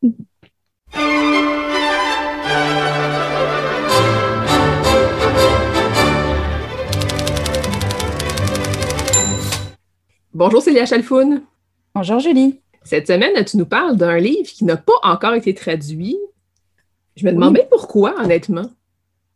Bonjour Célia Chalfoun. Bonjour Julie. Cette semaine, tu nous parles d'un livre qui n'a pas encore été traduit. Je me demandais pourquoi, honnêtement.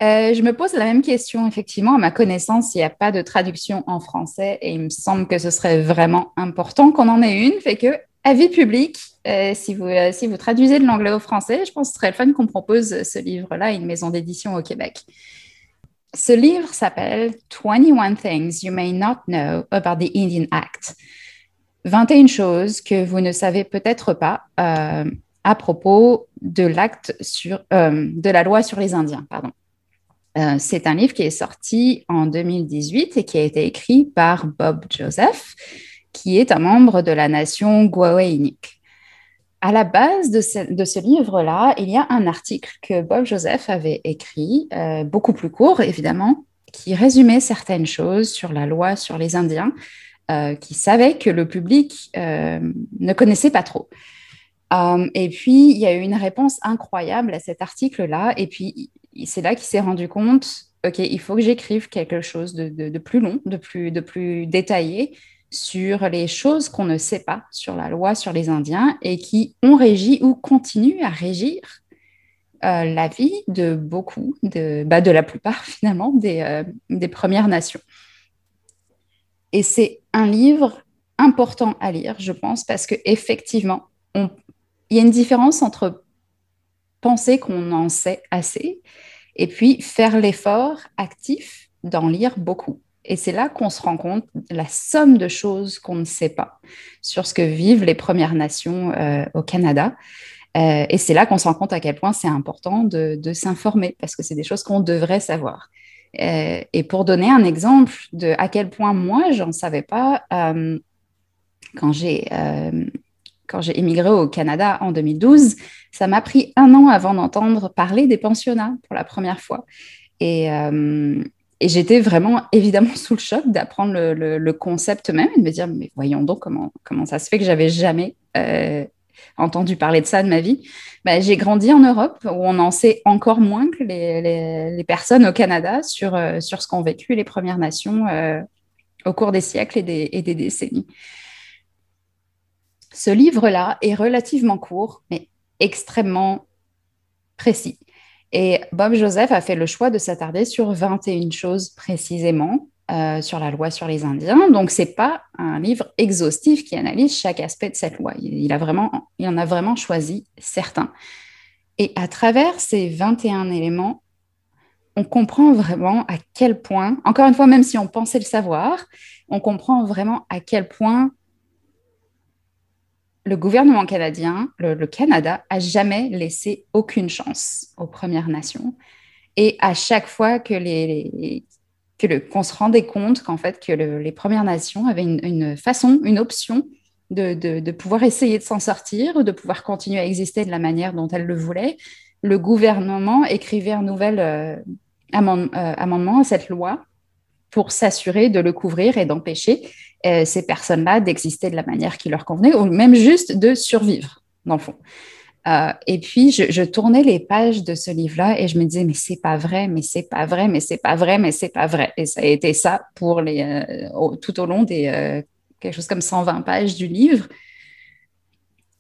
Euh, je me pose la même question, effectivement. À ma connaissance, il n'y a pas de traduction en français et il me semble que ce serait vraiment important qu'on en ait une. Fait que, avis public, euh, si, vous, euh, si vous traduisez de l'anglais au français, je pense que ce serait le fun qu'on propose ce livre-là à une maison d'édition au Québec. Ce livre s'appelle 21 Things You May Not Know About the Indian Act. 21 choses que vous ne savez peut-être pas euh, à propos de l'acte sur euh, de la loi sur les Indiens. Pardon. Euh, c'est un livre qui est sorti en 2018 et qui a été écrit par Bob Joseph, qui est un membre de la nation Gwawe-Inik. À la base de ce, de livre-là, il y a un article que Bob Joseph avait écrit, beaucoup plus court évidemment, qui résumait certaines choses sur la loi sur les Indiens euh, qui savait que le public euh, ne connaissait pas trop. Euh, et puis, il y a eu une réponse incroyable à cet article-là. Et puis, c'est là qu'il s'est rendu compte, OK, il faut que j'écrive quelque chose de, plus long, de plus, de plus détaillé sur les choses qu'on ne sait pas sur la loi sur les Indiens et qui ont régi ou continuent à régir la vie de beaucoup, de, bah, de la plupart finalement des, des Premières Nations. Et c'est un livre important à lire, je pense, parce qu'effectivement, il y a une différence entre penser qu'on en sait assez et puis faire l'effort actif d'en lire beaucoup. Et c'est là qu'on se rend compte la somme de choses qu'on ne sait pas sur ce que vivent les Premières Nations euh, au Canada. Euh, et c'est là qu'on se rend compte à quel point c'est important de, s'informer, parce que c'est des choses qu'on devrait savoir. Euh, et pour donner un exemple de à quel point moi, j'en savais pas, quand j'ai quand j'ai émigré au Canada en 2012, ça m'a pris un an avant d'entendre parler des pensionnats pour la première fois. Et, et j'étais vraiment évidemment sous le choc d'apprendre le, concept même et de me dire, mais voyons donc comment, comment ça se fait que j'avais jamais entendu parler de ça de ma vie. Bah, j'ai grandi en Europe où on en sait encore moins que les, personnes au Canada sur, euh, sur ce qu'ont vécu les Premières Nations euh, au cours des siècles et des décennies. Ce livre-là est relativement court, mais extrêmement précis. Et Bob Joseph a fait le choix de s'attarder sur 21 choses précisément euh, sur la loi sur les Indiens. Donc, ce n'est pas un livre exhaustif qui analyse chaque aspect de cette loi. Il, a vraiment, il en a vraiment choisi certains. Et à travers ces 21 éléments, on comprend vraiment à quel point, encore une fois, même si on pensait le savoir, on comprend vraiment à quel point le gouvernement canadien, le, Canada, a jamais laissé aucune chance aux Premières Nations. Et à chaque fois que les, que qu'on se rendait compte qu'en fait que les Premières Nations avaient une, façon, une option de, pouvoir essayer de s'en sortir de pouvoir continuer à exister de la manière dont elles le voulaient, le gouvernement écrivait un nouvel euh, euh, amendement à cette loi pour s'assurer de le couvrir et d'empêcher euh, ces personnes-là d'exister de la manière qui leur convenait ou même juste de survivre, dans le fond. Euh, et puis, je, tournais les pages de ce livre-là et je me disais, mais c'est pas vrai, mais c'est pas vrai, mais c'est pas vrai, mais c'est pas vrai. Et ça a été ça pour les, euh, tout au long des quelque chose comme 120 pages du livre.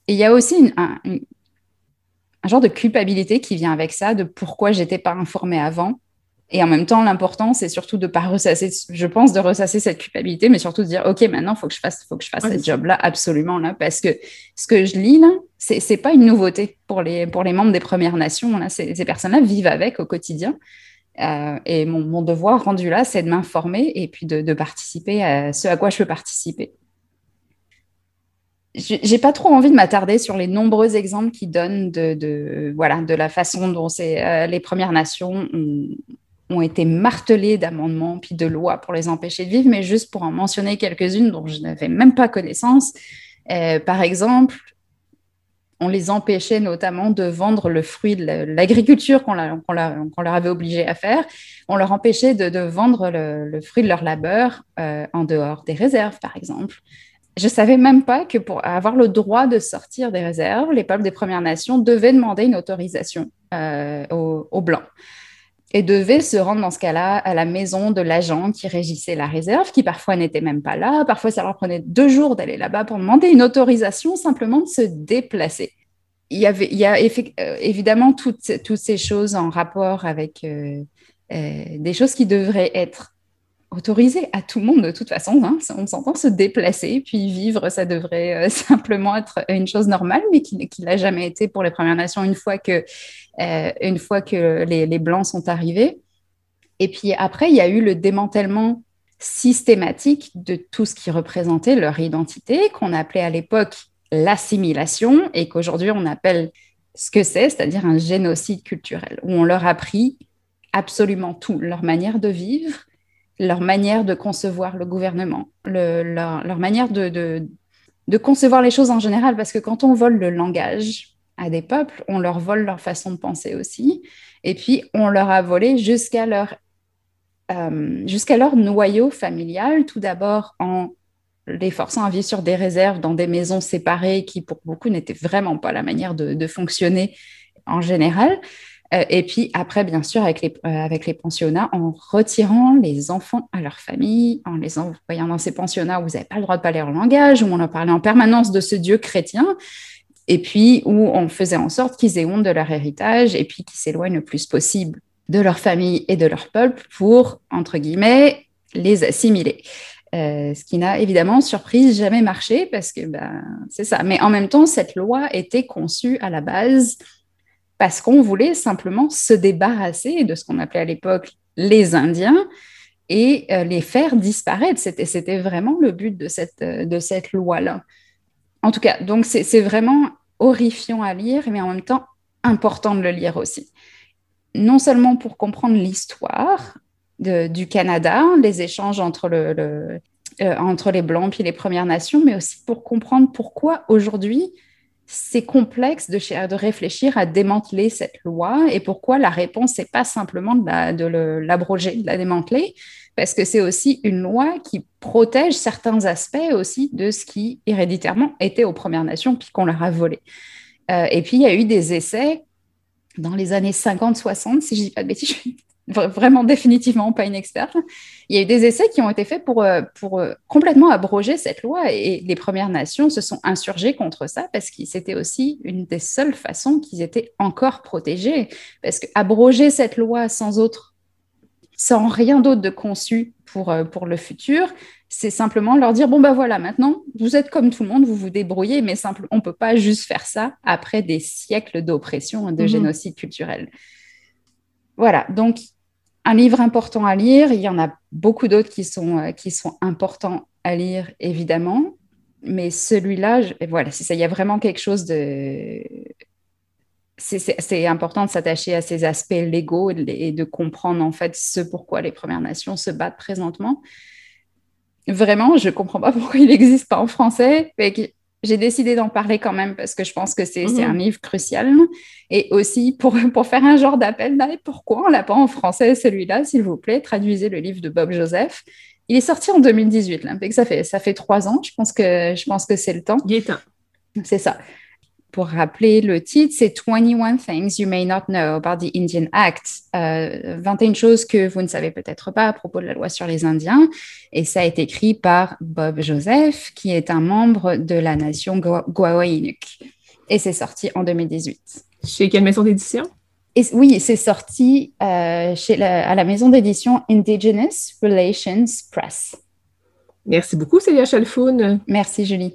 Et il y a aussi un, un, genre de culpabilité qui vient avec ça, de pourquoi j'étais pas informée avant. Et en même temps, l'important, c'est surtout de pas ressasser, je pense, de ressasser cette culpabilité, mais surtout de dire, OK, maintenant, il faut que je fasse, faut que je fasse ce job-là, absolument, là, parce que ce que je lis, là, c'est, c'est pas une nouveauté pour les, pour les membres des Premières Nations. Là, ces personnes-là vivent avec au quotidien. Euh, et mon, mon, devoir rendu là, c'est de m'informer et puis de, de, participer à ce à quoi je peux participer. J'ai pas trop envie de m'attarder sur les nombreux exemples qui donnent de, de voilà, de la façon dont c'est, euh, les Premières Nations ont, ont été martelés d'amendements puis de lois pour les empêcher de vivre, mais juste pour en mentionner quelques-unes dont je n'avais même pas connaissance. Euh, par exemple, on les empêchait notamment de vendre le fruit de l'agriculture qu'on leur avait obligé à faire. On leur empêchait de, vendre le, fruit de leur labeur euh, en dehors des réserves, par exemple. Je savais même pas que pour avoir le droit de sortir des réserves, les peuples des Premières Nations devaient demander une autorisation euh, aux Blancs et devait se rendre dans ce cas-là à la maison de l'agent qui régissait la réserve, qui parfois n'était même pas là. Parfois, ça leur prenait deux jours d'aller là-bas pour demander une autorisation simplement de se déplacer. Il y, avait, il y a euh, évidemment toutes, toutes ces choses en rapport avec euh, euh, des choses qui devraient être autorisé à tout le monde de toute façon. Hein. On s'entend se déplacer, puis vivre, ça devrait euh, simplement être une chose normale, mais qui ne l'a jamais été pour les Premières Nations une fois que, euh, une fois que les, les, Blancs sont arrivés. Et puis après, il y a eu le démantèlement systématique de tout ce qui représentait leur identité, qu'on appelait à l'époque l'assimilation, et qu'aujourd'hui on appelle ce que c'est, c'est-à-dire un génocide culturel, où on leur a pris absolument tout, leur manière de vivre, leur manière de concevoir le gouvernement, leur, manière de, concevoir les choses en général, parce que quand on vole le langage à des peuples, on leur vole leur façon de penser aussi, et puis on leur a volé jusqu'à leur, euh, noyau familial, tout d'abord en les forçant à vivre sur des réserves dans des maisons séparées qui, pour beaucoup, n'étaient vraiment pas la manière de fonctionner en général. Euh, et puis après, bien sûr, avec les, euh, avec les pensionnats, en retirant les enfants à leur famille, en les envoyant dans ces pensionnats où vous n'avez pas le droit de parler leur langage, où on en parlait en permanence de ce Dieu chrétien, et puis où on faisait en sorte qu'ils aient honte de leur héritage et puis qu'ils s'éloignent le plus possible de leur famille et de leur peuple pour, entre guillemets, les assimiler. Euh, ce qui n'a évidemment, surprise, jamais marché parce que ben, c'est ça. Mais en même temps, cette loi était conçue à la base parce qu'on voulait simplement se débarrasser de ce qu'on appelait à l'époque les Indiens et euh, les faire disparaître. C'était vraiment le but de cette, euh, de cette loi-là. En tout cas, donc c'est vraiment horrifiant à lire, mais en même temps important de le lire aussi. Non seulement pour comprendre l'histoire du Canada, les échanges entre, euh, entre les Blancs et les Premières Nations, mais aussi pour comprendre pourquoi aujourd'hui c'est complexe de, de, réfléchir à démanteler cette loi et pourquoi la réponse n'est pas simplement de l'abroger, de, la démanteler, parce que c'est aussi une loi qui protège certains aspects aussi de ce qui héréditairement était aux Premières Nations puis qu'on leur a volé. Euh, et puis il y a eu des essais dans les années 50-60, si je dis pas de bêtises, vraiment définitivement pas une experte. Il y a eu des essais qui ont été faits pour, euh, pour euh, complètement abroger cette loi et les Premières Nations se sont insurgées contre ça parce que c'était aussi une des seules façons qu'ils étaient encore protégés. Parce que abroger cette loi sans autre, sans rien d'autre de conçu pour, euh, pour le futur, c'est simplement leur dire, bon, ben voilà, maintenant, vous êtes comme tout le monde, vous vous débrouillez, mais simple, on ne peut pas juste faire ça après des siècles d'oppression, de mhm. génocide culturel. Voilà, donc un livre important à lire, il y en a beaucoup d'autres qui sont, euh, qui sont importants à lire, évidemment, mais celui-là, voilà, ça, il y a vraiment quelque chose de c'est important de s'attacher à ces aspects légaux et de, comprendre en fait ce pourquoi les Premières Nations se battent présentement. Vraiment, je ne comprends pas pourquoi il n'existe pas en français. J'ai décidé d'en parler quand même parce que je pense que c'est mhm. un livre crucial. Et aussi pour, pour faire un genre d'appel, pourquoi on l'a pas en français celui-là, s'il vous plaît? Traduisez le livre de Bob Joseph. Il est sorti en 2018, là, ça fait, ça fait trois ans. Je pense que, je pense que c'est le temps. Il est temps. C'est ça pour rappeler le titre, c'est 21 Things You May Not Know About the Indian Act. 21 euh, choses que vous ne savez peut-être pas à propos de la loi sur les Indiens. Et ça a été écrit par Bob Joseph, qui est un membre de la nation Gwaoinuk. Et c'est sorti en 2018. Chez quelle maison d'édition? oui, c'est sorti euh, chez à la maison d'édition Indigenous Relations Press. Merci beaucoup, Célia Chalfoun. Merci, Julie.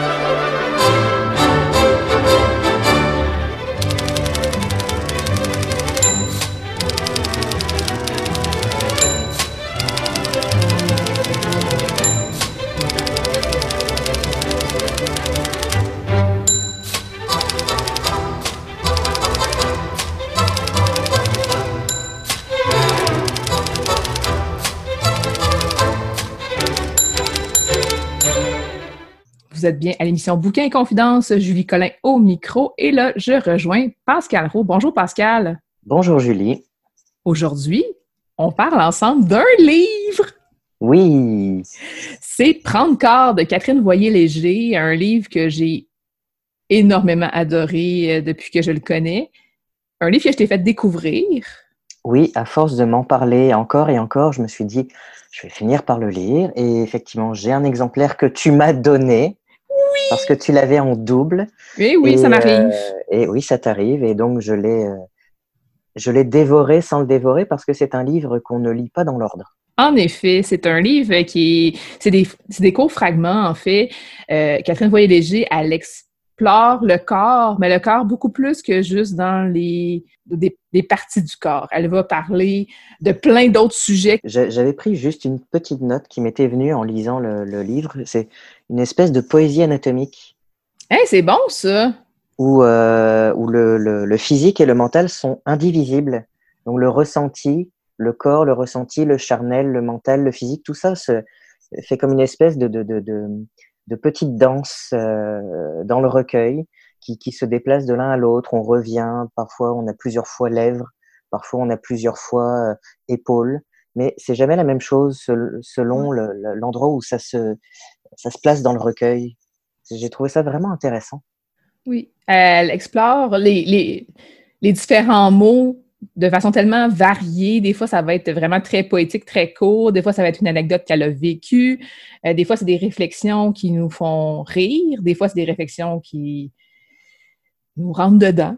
Vous êtes bien à l'émission Bouquin et Confidence. Julie Collin au micro. Et là, je rejoins Pascal Roux. Bonjour Pascal. Bonjour Julie. Aujourd'hui, on parle ensemble d'un livre. Oui. C'est 30 quarts de Catherine Voyer-Léger, un livre que j'ai énormément adoré euh, depuis que je le connais. Un livre que je t'ai fait découvrir. Oui, à force de m'en parler encore et encore, je me suis dit, je vais finir par le lire. Et effectivement, j'ai un exemplaire que tu m'as donné. Parce que tu l'avais en double. Oui, oui, ça m'arrive. Euh, et oui, ça t'arrive. Et donc, je l'ai, euh, je l'ai dévoré sans le dévorer parce que c'est un livre qu'on ne lit pas dans l'ordre. En effet, c'est un livre qui c'est des, des courts fragments en fait. Euh, Catherine Voyer-Léger, elle explore le corps, mais le corps beaucoup plus que juste dans les des, parties du corps. Elle va parler de plein d'autres sujets. J'avais pris juste une petite note qui m'était venue en lisant le, livre. C'est une espèce de poésie anatomique. Hey, c'est bon ça! Où, euh, où le, le, physique et le mental sont indivisibles. Donc le ressenti, le corps, le ressenti, le charnel, le mental, le physique, tout ça se fait comme une espèce de, de, de, de, petite danse euh, dans le recueil qui, qui se déplacent de l'un à l'autre. On revient, parfois on a plusieurs fois lèvres, parfois on a plusieurs fois euh, épaules, mais c'est jamais la même chose selon l'endroit où ça se, ça se place dans le recueil. J'ai trouvé ça vraiment intéressant. Oui, elle explore les, les, les différents mots de façon tellement variée. Des fois, ça va être vraiment très poétique, très court. Des fois, ça va être une anecdote qu'elle a vécue. Euh, des fois, c'est des réflexions qui nous font rire. Des fois, c'est des réflexions qui, nous rentre dedans.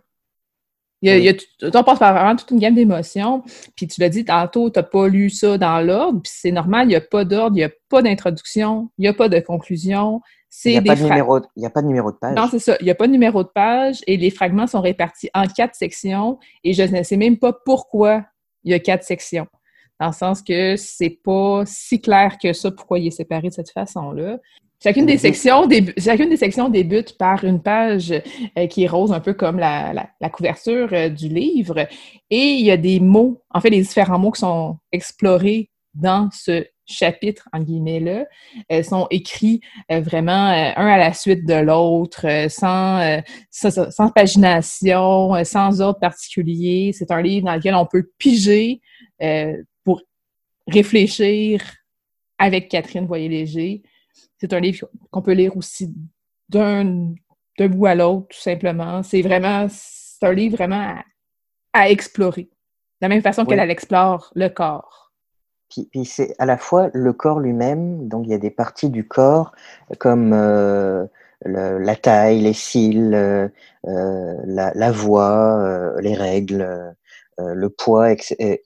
Il y a, on passe par vraiment toute une gamme d'émotions. Puis tu l'as dit tantôt, tu n'as pas lu ça dans l'ordre, puis c'est normal, il n'y a pas d'ordre, il n'y a pas d'introduction, il n'y a pas de conclusion. Il n'y a, pas de numéro, a pas de numéro de page. Non, c'est ça. Il n'y a pas de numéro de page et les fragments sont répartis en quatre sections et je ne sais même pas pourquoi il y a quatre sections. Dans le sens que c'est pas si clair que ça pourquoi il est séparé de cette façon-là. Chacune des, sections chacune des sections débute par une page euh, qui est rose, un peu comme la, couverture euh, du livre. Et il y a des mots, en fait, les différents mots qui sont explorés dans ce chapitre, en guillemets-là, euh, sont écrits vraiment un à la suite de l'autre, sans, sans, pagination, sans ordre particulier. C'est un livre dans lequel on peut piger pour réfléchir avec Catherine Voyer-Léger. C'est un livre qu'on peut lire aussi d'un bout à l'autre, tout simplement. C'est vraiment, c'est un livre vraiment à, explorer, de la même façon qu'elle explore le corps. Puis, puis c'est à la fois le corps lui-même, donc il y a des parties du corps comme euh, la taille, les cils, euh, euh, la, voix, les règles, le poids, etc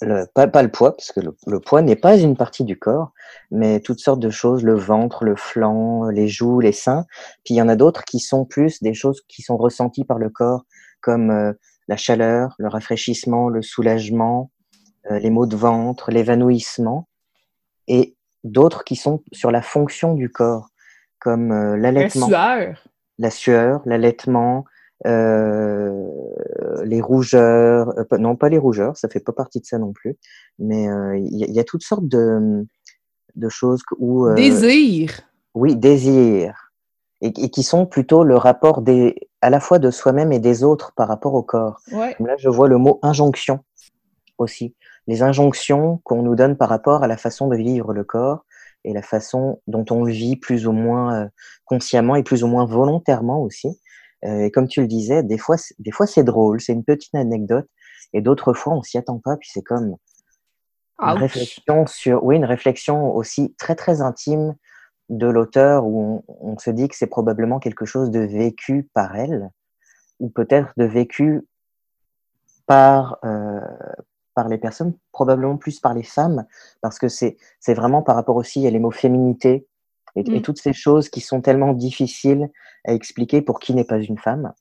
pas, le poids, parce que le, poids n'est pas une partie du corps, mais toutes sortes de choses, le ventre, le flanc, les joues, les seins. Puis il y en a d'autres qui sont plus des choses qui sont ressenties par le corps, comme euh, la chaleur, le rafraîchissement, le soulagement, euh, les maux de ventre, l'évanouissement, et d'autres qui sont sur la fonction du corps, comme euh, l'allaitement. La sueur. La sueur, l'allaitement, euh, les rougeurs, euh, non pas les rougeurs, ça fait pas partie de ça non plus, mais euh, il y, a toutes sortes de, de choses où... désir. Oui, désir. Et, qui sont plutôt le rapport des, à la fois de soi-même et des autres par rapport au corps. Là, je vois le mot injonction aussi. Les injonctions qu'on nous donne par rapport à la façon de vivre le corps et la façon dont on vit plus ou moins consciemment et plus ou moins volontairement aussi. Euh, et comme tu le disais, des fois, des fois c'est drôle, c'est une petite anecdote, et d'autres fois on s'y attend pas, puis c'est comme une réflexion sur, oui, une réflexion aussi très très intime de l'auteur où on, se dit que c'est probablement quelque chose de vécu par elle, ou peut-être de vécu par euh, par les personnes, probablement plus par les femmes, parce que c'est c'est vraiment par rapport aussi à les mots féminité et, et, mm. toutes ces choses qui sont tellement difficiles à expliquer pour qui n'est pas une femme.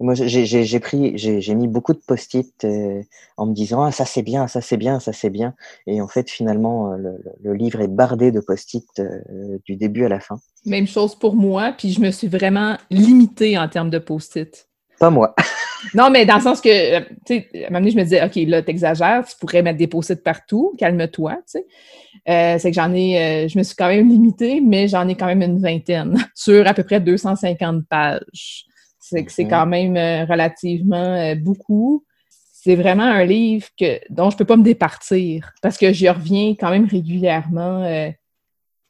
Moi, j'ai pris, j'ai mis beaucoup de post-it euh, en me disant ah, ça c'est bien, ça c'est bien, ça c'est bien. Et en fait, finalement, euh, le, livre est bardé de post-it euh, du début à la fin. Même chose pour moi, puis je me suis vraiment limitée en termes de post-it. Pas moi. Non, mais dans le sens que, tu sais, à un moment donné, je me disais, OK, là, t'exagères, tu pourrais mettre des post-it partout, calme-toi, tu sais. Euh, c'est que j'en ai, euh, je me suis quand même limitée, mais j'en ai quand même une vingtaine sur à peu près 250 pages. C'est que c'est quand même euh, relativement beaucoup. C'est vraiment un livre que, dont je peux pas me départir parce que j'y reviens quand même régulièrement.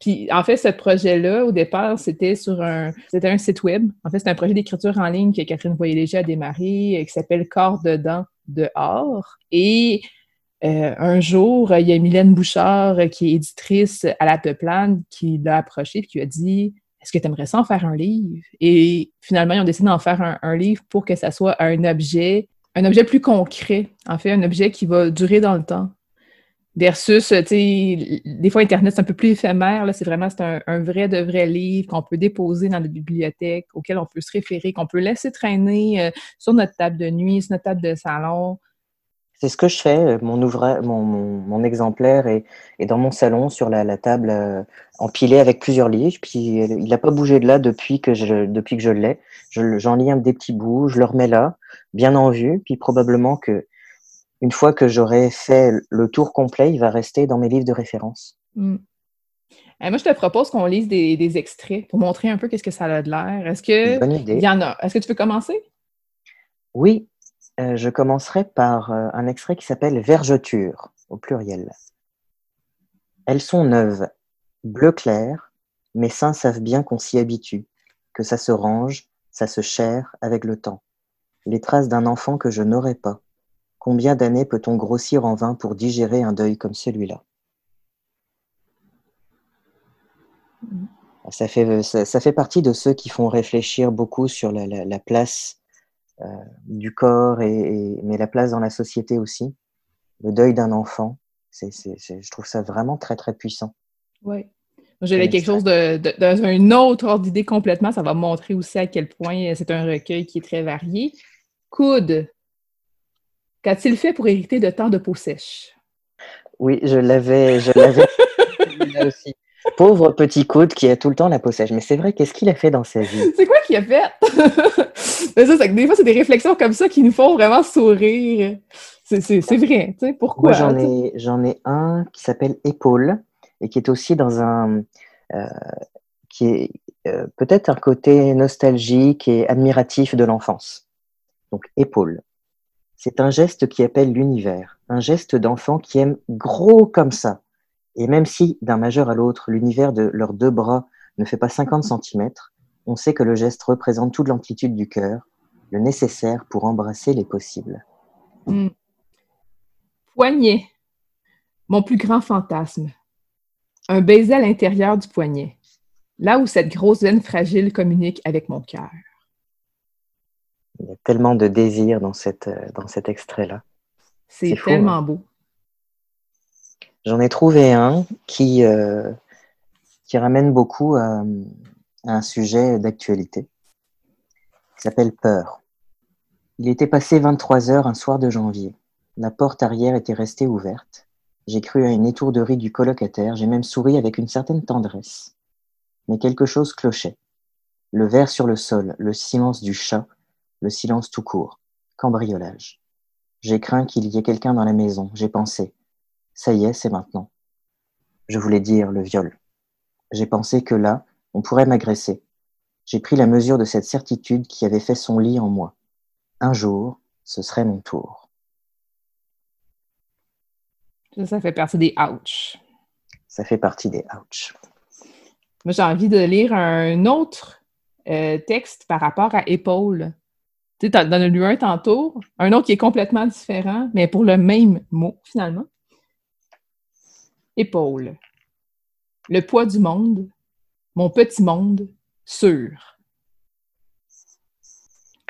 Puis, en fait, ce projet-là, au départ, c'était sur un, un site web. En fait, c'est un projet d'écriture en ligne que Catherine Voyer-Léger a démarré, qui s'appelle Corps dedans, dehors. Et euh, un jour, il y a Mylène Bouchard, euh, qui est éditrice à la Peuplade, qui l'a approché et qui lui a dit Est-ce que tu aimerais ça en faire un livre Et finalement, ils ont décidé d'en faire un, livre pour que ça soit un objet, un objet plus concret, en fait, un objet qui va durer dans le temps. Versus, tu sais, des fois, Internet, c'est un peu plus éphémère. C'est vraiment c'est un, vrai de vrai livre qu'on peut déposer dans la bibliothèque, auquel on peut se référer, qu'on peut laisser traîner euh, sur notre table de nuit, sur notre table de salon. C'est ce que je fais. Mon, mon, mon, exemplaire est, est, dans mon salon sur la, table euh, empilé avec plusieurs livres. Puis il n'a pas bougé de là depuis que je, depuis que je l'ai. J'en lis un des petits bouts, je le remets là, bien en vue. Puis probablement que une fois que j'aurai fait le tour complet, il va rester dans mes livres de référence. Hmm. Eh, moi, je te propose qu'on lise des, des, extraits pour montrer un peu qu'est-ce que ça a de l'air. Est-ce que il y en a? Est-ce que tu peux commencer? Oui, euh, je commencerai par euh, un extrait qui s'appelle Vergeture, au pluriel. Elles sont neuves, bleu clair, mes seins savent bien qu'on s'y habitue, que ça se range, ça se chère avec le temps. Les traces d'un enfant que je n'aurais pas. Combien d'années peut-on grossir en vain pour digérer un deuil comme celui-là? Ça fait, ça, fait partie de ceux qui font réfléchir beaucoup sur la place euh, du corps, et, mais la place dans la société aussi. Le deuil d'un enfant, c'est, je trouve ça vraiment très, très puissant. Oui. J'avais quelque chose de, de, autre ordre d'idée complètement. Ça va montrer aussi à quel point c'est un recueil qui est très varié. Coude. Qu'a-t-il fait pour hériter de tant de peau sèche? Oui, je l'avais, je l'avais aussi. Pauvre petit coude qui a tout le temps la peau sèche. Mais c'est vrai, qu'est-ce qu'il a fait dans sa vie? C'est quoi qu'il a fait? Mais ça, des fois, c'est des réflexions comme ça qui nous font vraiment sourire. C'est vrai. Tu sais, pourquoi? j'en ai, j'en ai un qui s'appelle Épaule et qui est aussi dans un. Euh, qui est euh, peut-être un côté nostalgique et admiratif de l'enfance. Donc, Épaule. C'est un geste qui appelle l'univers, un geste d'enfant qui aime gros comme ça. Et même si d'un majeur à l'autre, l'univers de leurs deux bras ne fait pas 50 cm, on sait que le geste représente toute l'amplitude du cœur, le nécessaire pour embrasser les possibles. Hmm. Poignet. Mon plus grand fantasme. Un baiser à l'intérieur du poignet, là où cette grosse veine fragile communique avec mon cœur. Il y a tellement de désir dans, cette, dans cet extrait-là. C'est tellement hein. beau. J'en ai trouvé un qui, euh, qui ramène beaucoup à, à un sujet d'actualité. Il s'appelle Peur. Il était passé 23 heures un soir de janvier. La porte arrière était restée ouverte. J'ai cru à une étourderie du colocataire, j'ai même souri avec une certaine tendresse. Mais quelque chose clochait. Le verre sur le sol, le silence du chat, le silence tout court. Cambriolage. J'ai craint qu'il y ait quelqu'un dans la maison, j'ai pensé. Ça y est, c'est maintenant. Je voulais dire le viol. J'ai pensé que là, on pourrait m'agresser. J'ai pris la mesure de cette certitude qui avait fait son lit en moi. Un jour, ce serait mon tour. Ça, fait partie des ouch. Ça fait partie des ouch. Moi, j'ai envie de lire un autre euh, texte par rapport à épaule. Tu sais, as lu un tantôt, un autre qui est complètement différent, mais pour le même mot, finalement. Épaule. Le poids du monde, mon petit monde, sûr.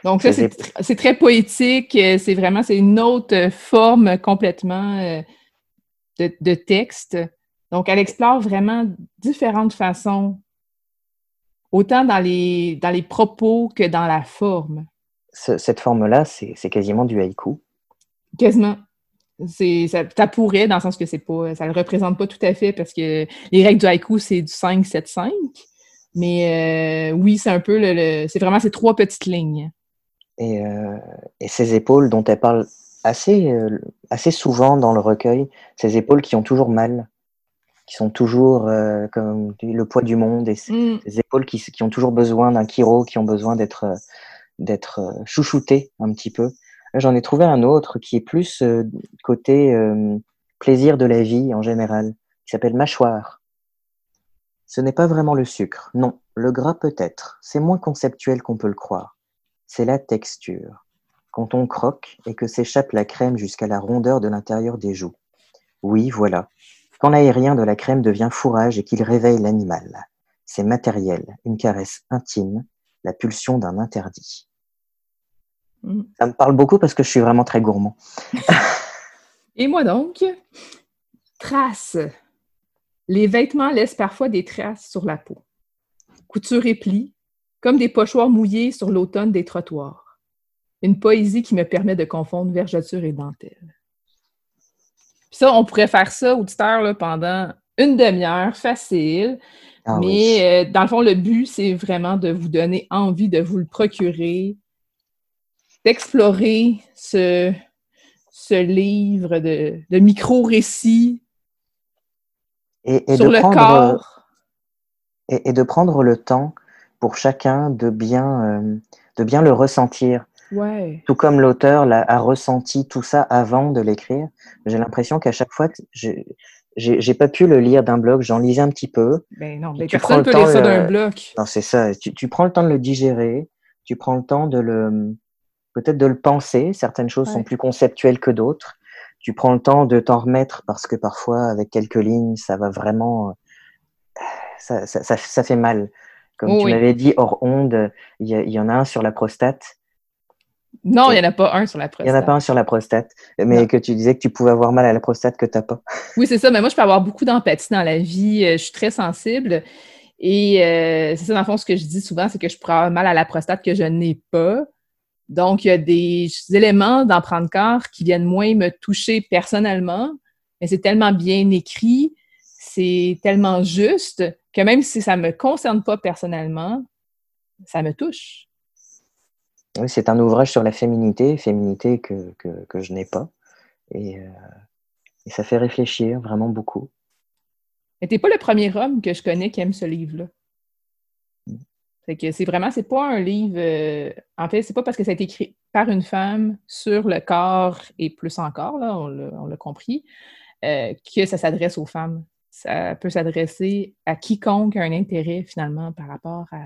Donc, ça, c'est tr- c'est très poétique. euh, C'est vraiment, c'est une autre forme complètement euh, de, de texte. Donc, elle explore vraiment différentes façons, autant dans les, dans les propos que dans la forme. Ce- cette forme-là, c'est quasiment du haïku. Quasiment. Ça, ça pourrait, dans le sens que c'est pas, ça le représente pas tout à fait parce que les règles du haïku, c'est du 5-7-5. Mais euh, oui, c'est un peu le, le- c'est vraiment ces trois petites lignes. Et, euh, et ces épaules dont elle parle assez, euh, assez souvent dans le recueil, ces épaules qui ont toujours mal, qui sont toujours comme le poids du monde, et Mm. ces épaules qui, qui ont toujours besoin d'un chiro, qui ont besoin d'être d'être euh, chouchoutées un petit peu. J'en ai trouvé un autre qui est plus euh, côté euh, plaisir de la vie en général, qui s'appelle mâchoire. Ce n'est pas vraiment le sucre, non, le gras peut-être, c'est moins conceptuel qu'on peut le croire. C'est la texture. Quand on croque et que s'échappe la crème jusqu'à la rondeur de l'intérieur des joues. Oui, voilà. Quand l'aérien de la crème devient fourrage et qu'il réveille l'animal. C'est matériel, une caresse intime, la pulsion d'un interdit. Mm. Ça me parle beaucoup parce que je suis vraiment très gourmand. Et moi donc, traces. Les vêtements laissent parfois des traces sur la peau. Couture et plis, comme des pochoirs mouillés sur l'automne des trottoirs. Une poésie qui me permet de confondre vergeture et dentelle. Puis ça, on pourrait faire ça, auditeur, là, pendant une demi-heure, facile. Ah mais oui. euh, dans le fond, le but, c'est vraiment de vous donner envie de vous le procurer, d'explorer ce, ce livre de, de micro-récits Et, et sur de le prendre, corps. et, et de prendre le temps pour chacun de bien, euh, de bien le ressentir. Ouais. Tout comme l'auteur l'a- a ressenti tout ça avant de l'écrire, j'ai l'impression qu'à chaque fois, que j'ai pas pu le lire d'un bloc, j'en lisais un petit peu. Ben non, ben Tu personne ne peut lire ça euh, d'un bloc. Non, c'est ça. Tu, tu prends le temps de le digérer, tu prends le temps de le, peut-être de le penser. Certaines choses sont plus conceptuelles que d'autres. Tu prends le temps de t'en remettre parce que parfois, avec quelques lignes, ça va vraiment, euh, ça, ça, ça, ça fait mal. Comme Oh tu m'avais dit hors onde, il y, il en a un sur la prostate. Non, il n'y en a pas un sur la Il prostate. n'y en a pas un sur la prostate, mais Non. que tu disais que tu pouvais avoir mal à la prostate que t'as pas. Oui, c'est ça. Mais moi, je peux avoir beaucoup d'empathie dans la vie. Euh, Je suis très sensible. Et euh, c'est ça, dans le fond, ce que je dis souvent, c'est que je pourrais avoir mal à la prostate que je n'ai pas. Donc, il y a des éléments dans Prendre corps qui viennent moins me toucher personnellement, mais c'est tellement bien écrit, c'est tellement juste que même si ça ne me concerne pas personnellement, ça me touche. Oui, c'est un ouvrage sur la féminité, féminité que, que, que je n'ai pas. Et, euh, et ça fait réfléchir vraiment beaucoup. Mais t'es pas le premier homme que je connais qui aime ce livre-là. Fait que c'est vraiment, c'est pas un livre. euh, en fait, c'est pas parce que ça a été écrit par une femme sur le corps et plus encore, là, on l'a compris, euh, que ça s'adresse aux femmes. Ça peut s'adresser à quiconque a un intérêt finalement par rapport à,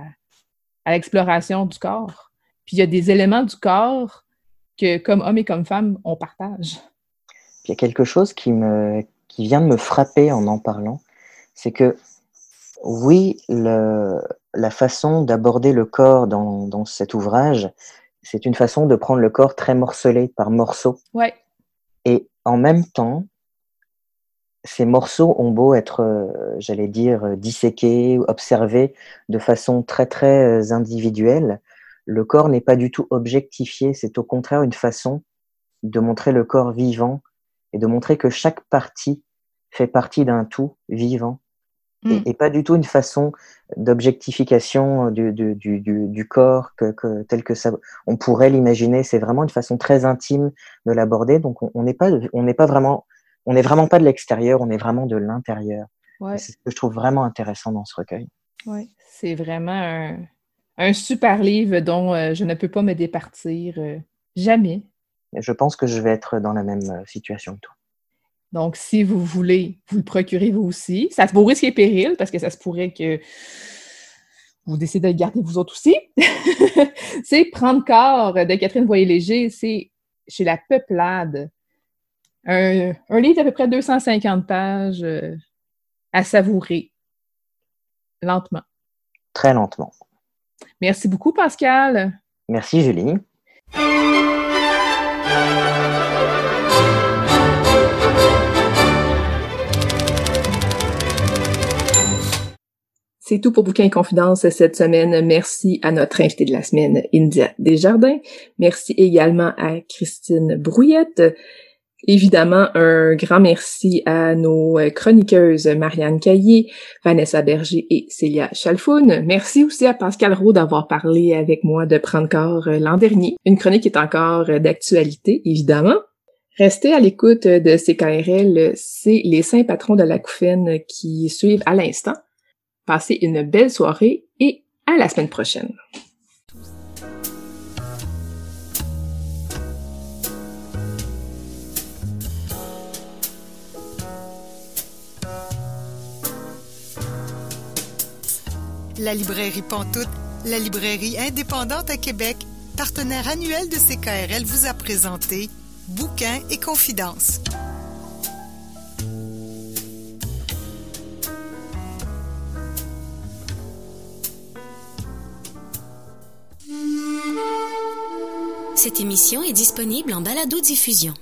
à l'exploration du corps. Puis il y a des éléments du corps que, comme homme et comme femme, on partage. Puis il y a quelque chose qui, me, qui vient de me frapper en en parlant, c'est que oui, le, la façon d'aborder le corps dans, dans, cet ouvrage, c'est une façon de prendre le corps très morcelé par morceaux. Ouais. Et en même temps, ces morceaux ont beau être, euh, j'allais dire, disséqués, observés de façon très, très euh, individuelle, le corps n'est pas du tout objectifié, c'est au contraire une façon de montrer le corps vivant et de montrer que chaque partie fait partie d'un tout vivant et, mm. pas du tout une façon d'objectification du, du, du, du, corps que, que, tel que ça on pourrait l'imaginer. C'est vraiment une façon très intime de l'aborder. Donc on n'est pas on n'est pas vraiment on n'est vraiment pas de l'extérieur, on est vraiment de l'intérieur. Ouais. C'est ce que je trouve vraiment intéressant dans ce recueil. Ouais, c'est vraiment un, un, super livre dont euh, je ne peux pas me départir euh, jamais. Je pense que je vais être dans la même euh, situation que toi. Donc, si vous voulez, vous le procurez vous aussi. Ça se vaut risque et péril parce que ça se pourrait que vous décidez de le garder vous autres aussi. c'est Prendre corps de Catherine Voyer-Léger. C'est chez La Peuplade. Un, un livre d'à peu près 250 pages euh, à savourer lentement. Très lentement. Merci beaucoup, Pascal. Merci, Julie. C'est tout pour Bouquin et Confidence cette semaine. Merci à notre invité de la semaine, India Desjardins. Merci également à Christine Brouillette. Évidemment, un grand merci à nos chroniqueuses Marianne Caillé, Vanessa Berger et Célia Chalfoun. Merci aussi à Pascal Roux d'avoir parlé avec moi de Prendre corps l'an dernier. Une chronique est encore d'actualité, évidemment. Restez à l'écoute de CKRL, c'est les saints patrons de la couffaine qui suivent à l'instant. Passez une belle soirée et à la semaine prochaine. La librairie Pantoute, la librairie indépendante à Québec, partenaire annuel de CKRL, vous a présenté Bouquins et Confidences. Cette émission est disponible en balado-diffusion.